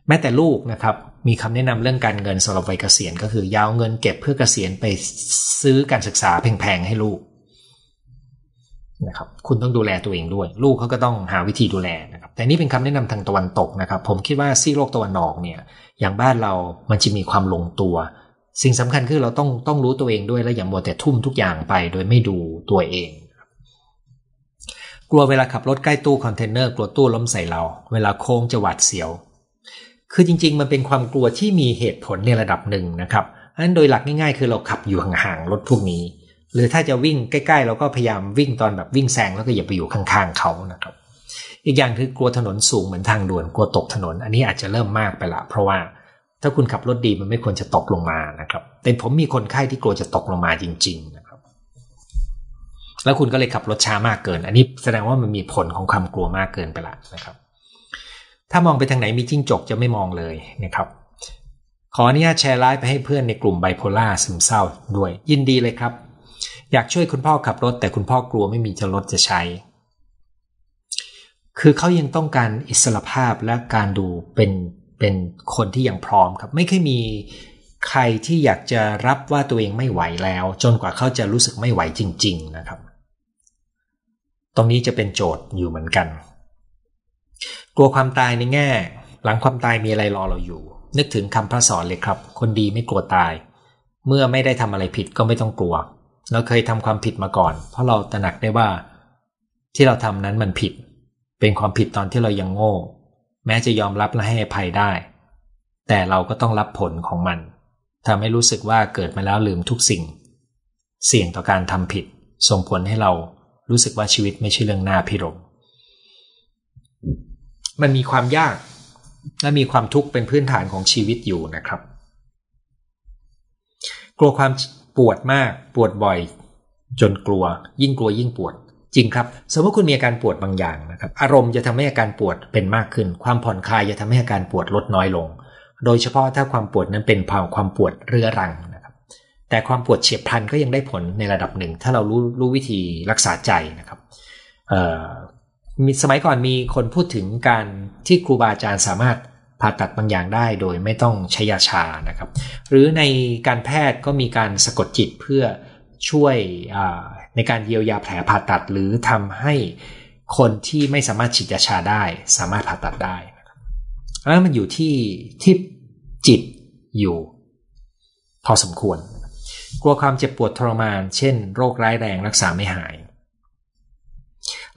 แม้แต่ลูกนะครับ มีคำแนะนำเรื่องการเงินสำหรับวัยเกษียณก็คือยาวเงินเก็บเพื่อเกษียณไปซื้อการศึกษาแพงๆให้ลูกนะครับคุณต้องดูแลตัวเองด้วย ลูกเขาก็ต้องหาวิธีดูแลนะครับแต่นี่เป็นคำแนะนำทางตะวันตกนะครับ ผมคิดว่าซีโลกตะวันออกเนี่ยอย่างบ้านเรามันจะมีความลงตัว สิ่งสำคัญคือเราต้องต้องรู้ตัวเองด้วยและอย่ามัวแต่ทุ่มทุกอย่างไป โดยไม่ดูตัวเอง กลัวเวลาขับรถใกล้ตู้คอนเทนเนอร์กลัวตู้ล้มใส่เรา เวลาโค้งจะหวาดเสียว คือจริง ๆ มันเป็นความกลัวที่มีเหตุผลในระดับหนึ่งนะครับอันนั้นโดยหลักง่ายๆ คือเราขับอยู่ห่างๆรถพวกนี้ หรือถ้าจะวิ่งใกล้ ๆ เราก็พยายามวิ่งตอนแบบวิ่งแซงแล้วก็อย่าไปอยู่ข้างๆเขานะครับ อีกอย่างคือกลัวถนนสูงเหมือนทางด่วนกลัวตกถนน อันนี้อาจจะเริ่มมากไปละ เพราะว่า ถ้าคุณขับรถดีมันไม่ควรจะตกลงมานะครับแต่ผมมีคนไข้ที่กลัวจะตกลงมาจริง ๆ นะครับ แล้วคุณก็เลยขับรถช้ามากเกิน อันนี้แสดงว่ามันมีผลของความกลัวมากเกินไปละนะครับ ถ้ามองไปทางไหนมีจิ้งจกจะไม่มองเลยนะครับ ขออนุญาตแชร์ไลฟ์ไปให้เพื่อนในกลุ่มไบโพล่าซึมเศร้าด้วย ยินดีเลยครับ อยากช่วยคุณพ่อขับรถ แต่คุณพ่อกลัวไม่มีจะรถจะใช้ คือเขายังต้องการอิสรภาพและการดูเป็น เป็นคนที่ยังพร้อมครับ ไม่เคยมีใครที่อยากจะรับว่าตัวเองไม่ไหวแล้ว จนกว่าเขาจะรู้สึกไม่ไหวจริง ๆ นะครับ ตรงนี้จะเป็นโจทย์อยู่เหมือนกัน กลัวความตายในแง่ หลังความตายมีอะไรรอเราอยู่ นึกถึงคำพระสอนเลยครับ คนดีไม่กลัวตาย เมื่อไม่ได้ทำอะไรผิดก็ไม่ต้องกลัว เราเคยทำความผิดมาก่อน เพราะเราตระหนักได้ว่า ที่เราทำนั้นมันผิด เป็นความผิดตอนที่เรายังโง่ แม้จะยอมรับและให้อภัยได้ แต่เราก็ต้องรับผลของมันทำให้รู้สึกว่าเกิดมาแล้วลืมทุกสิ่ง เสี่ยงต่อการทำผิด ส่งผลให้เรารู้สึกว่าชีวิตไม่ใช่เรื่องน่าพิรมมันมีความยากและมีความทุกข์เป็นพื้นฐานของชีวิตอยู่นะครับ กลัวความปวดมากปวดบ่อย จนกลัว ยิ่งกลัวยิ่งปวด จริงครับ สมมติคุณมีอาการปวดบางอย่างนะครับอารมณ์จะทำให้อาการปวดเป็นมากขึ้น ความผ่อนคลายจะทำให้อาการปวดลดน้อยลง โดยเฉพาะถ้าความปวดนั้นเป็นภาวะความปวดเรื้อรังนะครับ แต่ความปวดเฉียบพลันก็ยังได้ผลในระดับหนึ่ง ถ้าเรารู้รู้วิธีรักษาใจนะครับมีสมัยก่อนมีคนพูดถึงการที่ครูบาอาจารย์สามารถผ่าตัดบางอย่างได้โดยไม่ต้องใช้ยาชานะครับ หรือในการแพทย์ก็มีการสะกดจิตเพื่อช่วย ในการเยียวยาแผลผ่าตัด หรือทำให้คนที่ไม่สามารถฉีดยาชาได้ สามารถผ่าตัดได้แล้วมันอยู่ที่ที่จิตอยู่ พอสมควร กลัวความเจ็บปวดทรมาน เช่น โรคร้ายแรงรักษาไม่หาย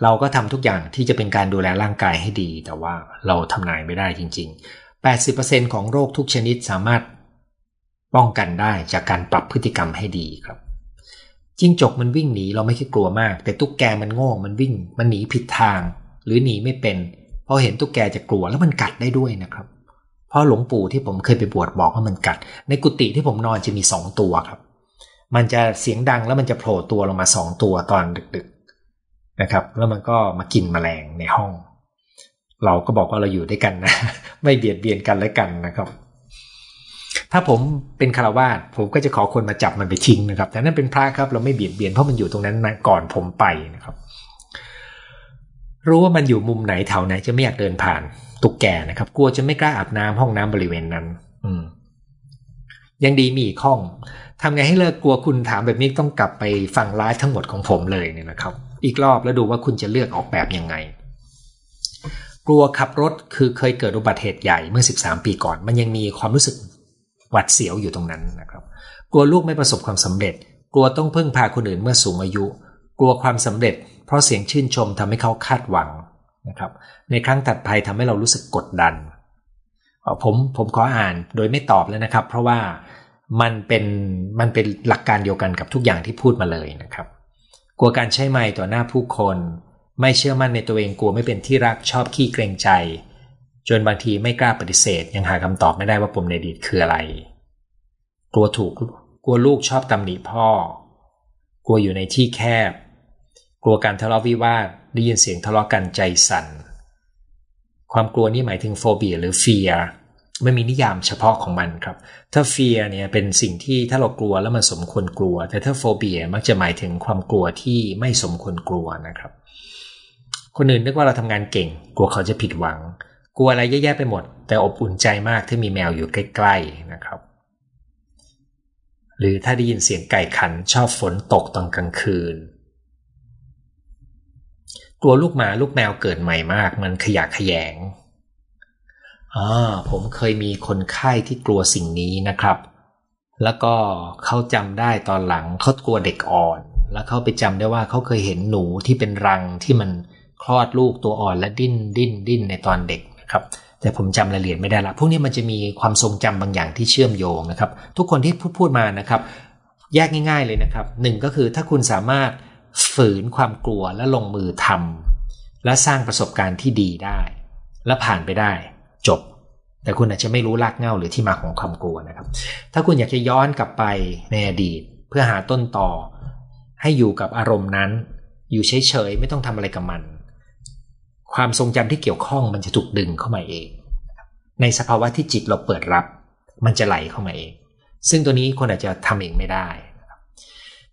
เราก็ทำทุกอย่างที่จะเป็นการดูแลร่างกายให้ดี แต่ว่าเราทำนายไม่ได้จริง ๆ 80%ของโรคทุกชนิดสามารถป้องกันได้จากการปรับพฤติกรรมให้ดีครับ จิ้งจกมันวิ่งหนีเราไม่คิดกลัวมาก แต่ตุ๊กแกมันโง่มันวิ่ง มันหนีผิดทาง หรือหนีไม่เป็นพอเห็นตุ๊กแกจะกลัวแล้วมันกัดได้ด้วยนะครับเพราะหลวงปู่ที่ผมเคยไปบวชบอกว่ามันกัด ในกุฏิที่ผมนอนจะมีสองตัวครับ มันจะเสียงดังแล้วมันจะโผล่ตัวลงมาสองตัวตอนดึก ๆนะครับ แล้วมันก็มากินแมลงในห้อง เราก็บอกว่าเราอยู่ด้วยกันนะ ไม่เบียดเบียนกันและกันนะครับ ถ้าผมเป็นคารวาสผมก็จะขอคนมาจับมันไปทิ้งนะครับ แต่นั่นเป็นพระครับเราไม่เบียดเบียนเพราะมันอยู่ตรงนั้นก่อนผมไปนะครับ รู้ว่ามันอยู่มุมไหนแถวไหนจะไม่อยากเดินผ่าน ตุกแกนะครับ กลัวจะไม่กล้าอาบน้ำห้องน้ำบริเวณนั้น อืม ยังดีมีอีกห้องทำไงให้เลิกกลัวคุณถามแบบนี้ต้องกลับไปฟังไลฟ์ทั้งหมดของผมเลยเนี่ยนะครับ อีกรอบแล้วดูว่าคุณจะเลือกออกแบบยังไง กลัวขับรถคือเคยเกิดอุบัติเหตุใหญ่เมื่อ 13 ปีก่อน มันยังมีความรู้สึก หวัดเสียวอยู่ตรงนั้นนะครับ กลัวลูกไม่ประสบความสำเร็จ กลัวต้องพึ่งพาคนอื่นเมื่อสูงอายุ กลัวความสำเร็จ เพราะเสียงชื่นชมทำให้เขาคาดหวังนะครับ ในครั้งตัดภัยทำให้เรารู้สึกกดดันผมผมขออ่านโดยไม่ตอบแล้วนะครับ เพราะว่ามันเป็นมันเป็นหลักการเดียวกันกับทุกอย่างที่พูดมาเลยนะครับ กลัวการใช้ไม้ต่อหน้าผู้คน ไม่เชื่อมั่นในตัวเองกลัวไม่เป็นที่รักชอบขี้เกรงใจ จนบางทีไม่กล้าปฏิเสธ ยังหาคำตอบไม่ได้ว่าปมในอดีตคืออะไร กลัวถูกกลัวลูกชอบตำหนิพ่อ กลัวอยู่ในที่แคบ กลัวการทะเลาะวิวาทได้ยินเสียงทะเลาะกันใจสั่น ความกลัวนี่หมายถึงโฟเบียหรือเฟียไม่มีนิยามเฉพาะของมันครับ ถ้าเฟียเนี่ยเป็นสิ่งที่ถ้าเรากลัวแล้วมันสมควรกลัว แต่ถ้าโฟเบียมักจะหมายถึงความกลัวที่ไม่สมควรกลัวนะครับ คนอื่นนึกว่าเราทำงานเก่ง กลัวเขาจะผิดหวัง กลัวอะไรแย่ๆไปหมด แต่อบอุ่นใจมากที่มีแมวอยู่ใกล้ ๆนะครับ หรือถ้าได้ยินเสียงไก่ขันชอบฝนตกตอนกลางคืน กลัวลูกหมาลูกแมวเกิดใหม่มาก มันขยะขยงอ่าผมเคยมีคนไข้ที่กลัวสิ่งนี้นะครับ แล้วก็เขาจำได้ตอนหลังเขากลัวเด็กอ่อน แล้วเขาไปจำได้ว่าเขาเคยเห็นหนูที่เป็นรังที่มันคลอดลูกตัวอ่อนและดิ้นดิ้นดิ้นในตอนเด็ก ครับแต่ผมจำรายละเอียดไม่ได้ละพวกนี้มันจะมีความทรงจำบางอย่างที่เชื่อมโยงนะครับ ทุกคนที่พูดพูดมานะครับ แยกง่าย ๆเลยนะครับหนึ่งก็คือถ้าคุณสามารถฝืนความกลัวและลงมือทำและสร้างประสบการณ์ที่ดีได้ และผ่านไปได้ จบ แต่คุณอาจจะไม่รู้รากเหง้าหรือที่มาของความกลัวนะครับ ถ้าคุณอยากจะย้อนกลับไปในอดีต เพื่อหาต้นต่อ ให้อยู่กับอารมณ์นั้น อยู่เฉยๆไม่ต้องทำอะไรกับมัน ความทรงจำที่เกี่ยวข้องมันจะถูกดึงเข้ามาเอง ในสภาวะที่จิตเราเปิดรับ มันจะไหลเข้ามาเอง ซึ่งตัวนี้คนอาจจะทำเองไม่ได้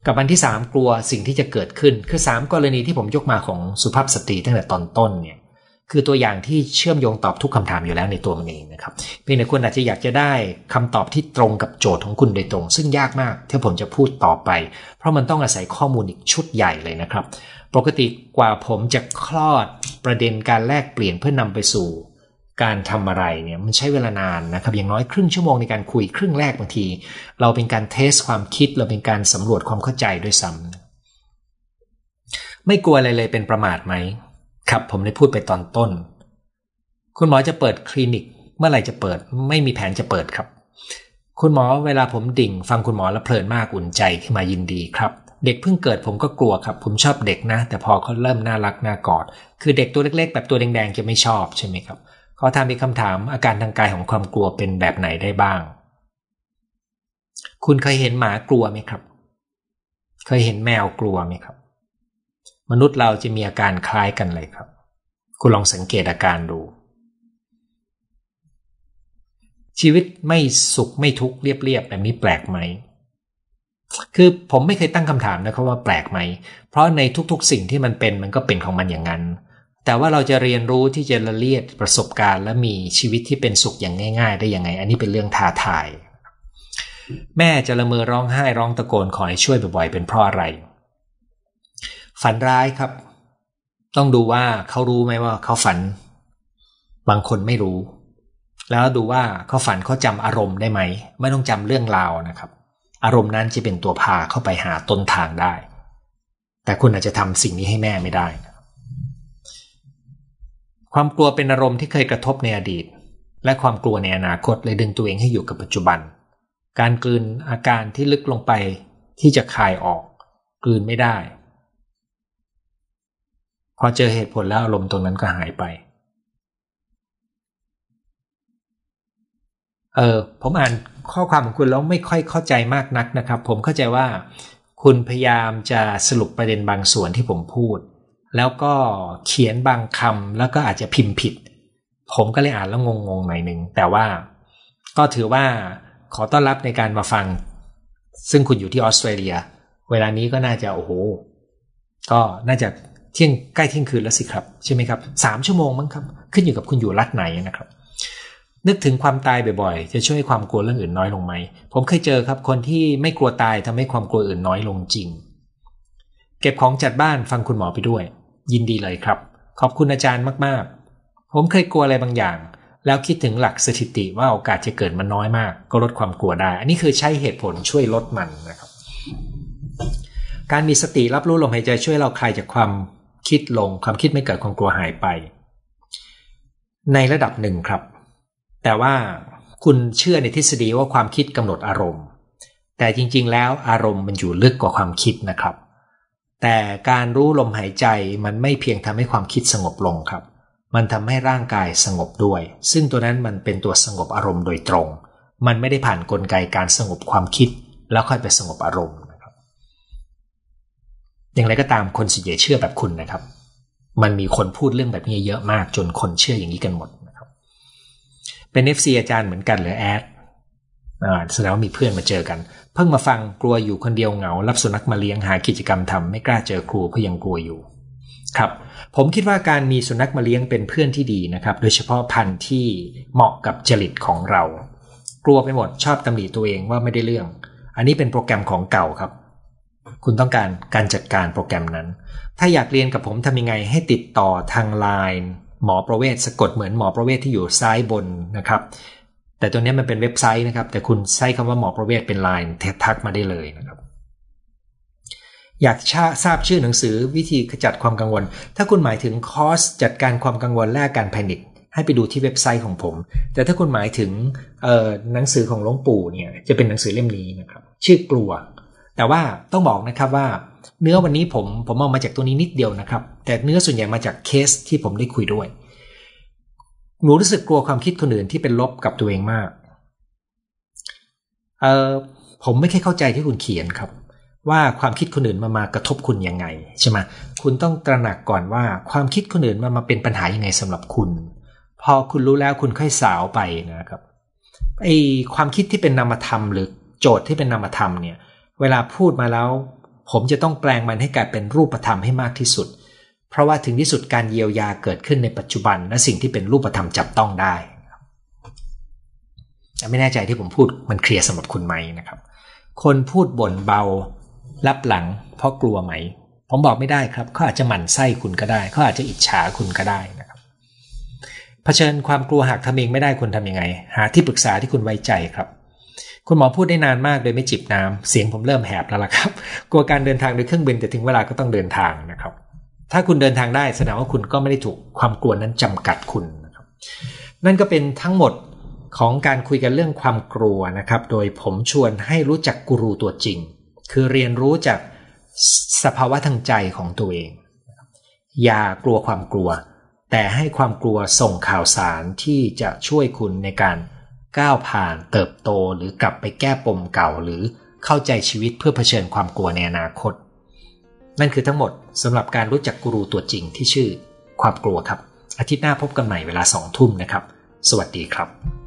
กับอันที่ 3 กลัวสิ่งที่จะเกิดขึ้นคือ 3 กรณีที่ผมยกมาของสุภาพสตรีตั้งแต่ตอนต้นเนี่ย คือตัวอย่างที่เชื่อมโยงตอบทุกคำถามอยู่แล้วในตัวมันเองนะครับเพียงแต่คุณอาจจะอยากจะได้คำตอบที่ตรงกับโจทย์ของคุณโดยตรง ซึ่งยากมากที่ผมจะพูดต่อไป เพราะมันต้องอาศัยข้อมูลอีกชุดใหญ่เลยนะครับ ปกติกว่าผมจะคลอดประเด็นการแลกเปลี่ยนเพื่อนำไปสู่ การทำอะไรเนี่ยมันใช้เวลานานนะครับ อย่างน้อยครึ่งชั่วโมงในการคุยครึ่งแรกบางที เราเป็นการเทสความคิดเราเป็นการสำรวจความเข้าใจด้วยซ้ำไม่กลัวอะไรเลยเป็นประมาทไหม ครับผมได้พูดไปตอนต้น คุณหมอจะเปิดคลินิก เมื่อไหร่จะเปิด ไม่มีแผนจะเปิดครับ คุณหมอเวลาผมดิ่ง ฟังคุณหมอแล้วเพลินมากอุ่นใจขึ้นมายินดีครับ เด็กเพิ่งเกิดผมก็กลัวครับ ผมชอบเด็กนะ แต่พอเขาเริ่มน่ารักน่ากอด คือเด็กตัวเล็ก ๆ แบบตัวแดงๆจะไม่ชอบใช่ไหมครับเขาทำมีคำถามอาการทางกายของความกลัวเป็นแบบไหนได้บ้าง คุณเคยเห็นหมากลัวไหมครับ เคยเห็นแมวกลัวไหมครับ มนุษย์เราจะมีอาการคล้ายกันเลยครับ คุณลองสังเกตอาการดู ชีวิตไม่สุขไม่ทุกข์เรียบๆแบบนี้แปลกไหม คือผมไม่เคยตั้งคำถามนะครับว่าแปลกไหม เพราะในทุกๆสิ่งที่มันเป็นมันก็เป็นของมันอย่างนั้น แต่ว่าเราจะเรียนรู้ที่จะละเลียดประสบการณ์และมีชีวิตที่เป็นสุขอย่างง่าย ๆ ได้ยังไง อันนี้เป็นเรื่องท้าทาย แม่จะละเมอร้องไห้ร้องตะโกนขอให้ช่วยบ่อยๆเป็นเพราะอะไร ฝันร้ายครับ ต้องดูว่าเขารู้ไหมว่าเขาฝัน บางคนไม่รู้ แล้วดูว่าเขาฝันเขาจำอารมณ์ได้ไหม ไม่ต้องจำเรื่องราวนะครับ อารมณ์นั้นจะเป็นตัวพาเข้าไปหาต้นทางได้ แต่คุณอาจจะทำสิ่งนี้ให้แม่ไม่ได้ ความกลัวเป็นอารมณ์ที่เคยกระทบในอดีต และความกลัวในอนาคตเลยดึงตัวเองให้อยู่กับปัจจุบัน การกลืนอาการที่ลึกลงไปที่จะคายออก กลืนไม่ได้ พอเจอเหตุผลแล้วอารมณ์ตรงนั้นก็หายไป เออผมอ่านข้อความของคุณแล้วไม่ค่อยเข้าใจมากนักนะครับ ผมเข้าใจว่า คุณพยายามจะสรุปประเด็นบางส่วนที่ผมพูด แล้วก็เขียนบางคำแล้วก็อาจจะพิมพ์ผิด ผมก็เลยอ่านแล้วงงๆหน่อยหนึ่งแต่ว่าก็ถือว่าขอต้อนรับในการมาฟัง ซึ่งคุณอยู่ที่ออสเตรเลีย เวลานี้ก็น่าจะโอ้โหก็น่าจะ เที่ยงใกล้เที่ยงคืนแล้วสิครับใช่ไหมครับสามชั่วโมงมั้งครับ ขึ้นอยู่กับคุณอยู่รัฐไหนนะครับ นึกถึงความตายบ่อยๆ จะช่วยความกลัวเรื่องอื่นน้อยลงไหม ผมเคยเจอครับ คนที่ไม่กลัวตายทำให้ความกลัวอื่นน้อยลงจริง เก็บของจัดบ้านฟังคุณหมอไปด้วย ยินดีเลยครับ ขอบคุณอาจารย์มากๆ ผมเคยกลัวอะไรบางอย่าง แล้วคิดถึงหลักสถิติว่าโอกาสจะเกิดมันน้อยมาก ก็ลดความกลัวได้ อันนี้คือใช้เหตุผลช่วยลดมันนะครับ การมีสติรับรู้ลมหายใจช่วยเราคลายจากความ คิดลงความคิดไม่เกิดความกลัวหายไป ในระดับหนึ่งครับ แต่ว่าคุณเชื่อในทฤษฎีว่าความคิดกำหนดอารมณ์ แต่จริงๆ แล้วอารมณ์มันอยู่ลึกกว่าความคิดนะครับ แต่การรู้ลมหายใจมันไม่เพียงทำให้ความคิดสงบลงครับ มันทำให้ร่างกายสงบด้วย ซึ่งตัวนั้นมันเป็นตัวสงบอารมณ์โดยตรง มันไม่ได้ผ่านนกลไกการสงบความคิด แล้วค่อยไปสงบอารมณ์ อย่างไรก็ตามคนส่วนใหญ่เชื่อแบบคุณนะครับ มันมีคนพูดเรื่องแบบนี้เยอะมากจนคนเชื่ออย่างนี้กันหมดนะครับ เป็น FC อาจารย์เหมือนกันหรือแอดแสดงว่ามีเพื่อนมาเจอกัน เพิ่งมาฟังกลัวอยู่คนเดียวเหงา รับสุนัขมาเลี้ยงหากิจกรรมทำไม่กล้าเจอครูเพราะยังกลัวอยู่ ครับ ผมคิดว่าการมีสุนัขมาเลี้ยงเป็นเพื่อนที่ดีนะครับ โดยเฉพาะพันธุ์ที่เหมาะกับจริตของเรา กลัวไปหมดชอบตำหนิตัวเองว่าไม่ได้เรื่อง อันนี้เป็นโปรแกรมของเก่าครับ คุณต้องการการจัดการโปรแกรมนั้น ถ้าอยากเรียนกับผมทำยังไงให้ติดต่อทางไลน์หมอประเวศสะกดเหมือนหมอประเวศที่อยู่ซ้ายบนนะครับ แต่ตัวนี้มันเป็นเว็บไซต์นะครับ แต่คุณใช้คำว่าหมอประเวศเป็นไลน์ทักมาได้เลยนะครับอยากทราบชื่อหนังสือวิธีขจัดความกังวล ถ้าคุณหมายถึงคอร์สจัดการความกังวลและการแพนิคให้ไปดูที่เว็บไซต์ของผม แต่ถ้าคุณหมายถึงหนังสือของหลวงปู่เนี่ยจะเป็นหนังสือเล่มนี้นะครับ ชื่อกลัว แต่ว่าต้องบอกนะครับว่าเนื้อวันนี้ผมผมเอามาจากตัวนี้นิดเดียวนะครับ แต่เนื้อส่วนใหญ่มาจากเคสที่ผมได้คุยด้วย หนูรู้สึกกลัวความคิดคนอื่นที่เป็นลบกับตัวเองมาก เออผมไม่ค่เข้าใจที่คุณเขียนครับ ว่าความคิดคนอื่นมามากระทบคุณยังไงใช่ไหมคุณต้องตระหนักก่อนว่าความคิดคนอื่นมามาเป็นปัญหายังไงสำหรับคุณ พอคุณรู้แล้วคุณค่อยสาวไปนะครับไอความคิดที่เป็นนามธรรมหรือโจทย์ที่เป็นนามธรรมเนี่ย เวลาพูดมาแล้ว ผมจะต้องแปลงมันให้กลายเป็นรูปธรรมให้มากที่สุด เพราะว่าถึงที่สุดการเยียวยาเกิดขึ้นในปัจจุบัน และสิ่งที่เป็นรูปธรรมจับต้องได้ไม่แน่ใจที่ผมพูดมันเคลียร์สำหรับคุณไหมนะครับ คนพูดบ่นเบา รับหลัง เพราะกลัวไหม ผมบอกไม่ได้ครับเขาอาจจะหมั่นไส้คุณก็ได้เขาอาจจะอิจฉาคุณก็ได้นะครับเผชิญความกลัวหากทำเองไม่ได้คุณทำยังไง หาที่ปรึกษาที่คุณไว้ใจครับ คุณหมอพูดได้นานมากโดยไม่จิบน้ำเสียงผมเริ่มแหบแล้วล่ะครับ กลัวการเดินทางโดยเครื่องบินแต่ถึงเวลาก็ต้องเดินทางนะครับ ถ้าคุณเดินทางได้แสดงว่าคุณก็ไม่ได้ถูกความกลัวนั้นจำกัดคุณนะครับ นั่นก็เป็นทั้งหมดของการคุยกันเรื่องความกลัวนะครับ โดยผมชวนให้รู้จักกูรูตัวจริง คือเรียนรู้จากสภาวะทางใจของตัวเอง อย่ากลัวความกลัว แต่ให้ความกลัวส่งข่าวสารที่จะช่วยคุณในการ ก้าวผ่านเติบโตหรือกลับไปแก้ปมเก่าหรือเข้าใจชีวิตเพื่อเผชิญความกลัวในอนาคต นั่นคือทั้งหมดสำหรับการรู้จักกูรูตัวจริงที่ชื่อความกลัวครับ อาทิตย์หน้าพบกันใหม่เวลาสองทุ่มนะครับ สวัสดีครับ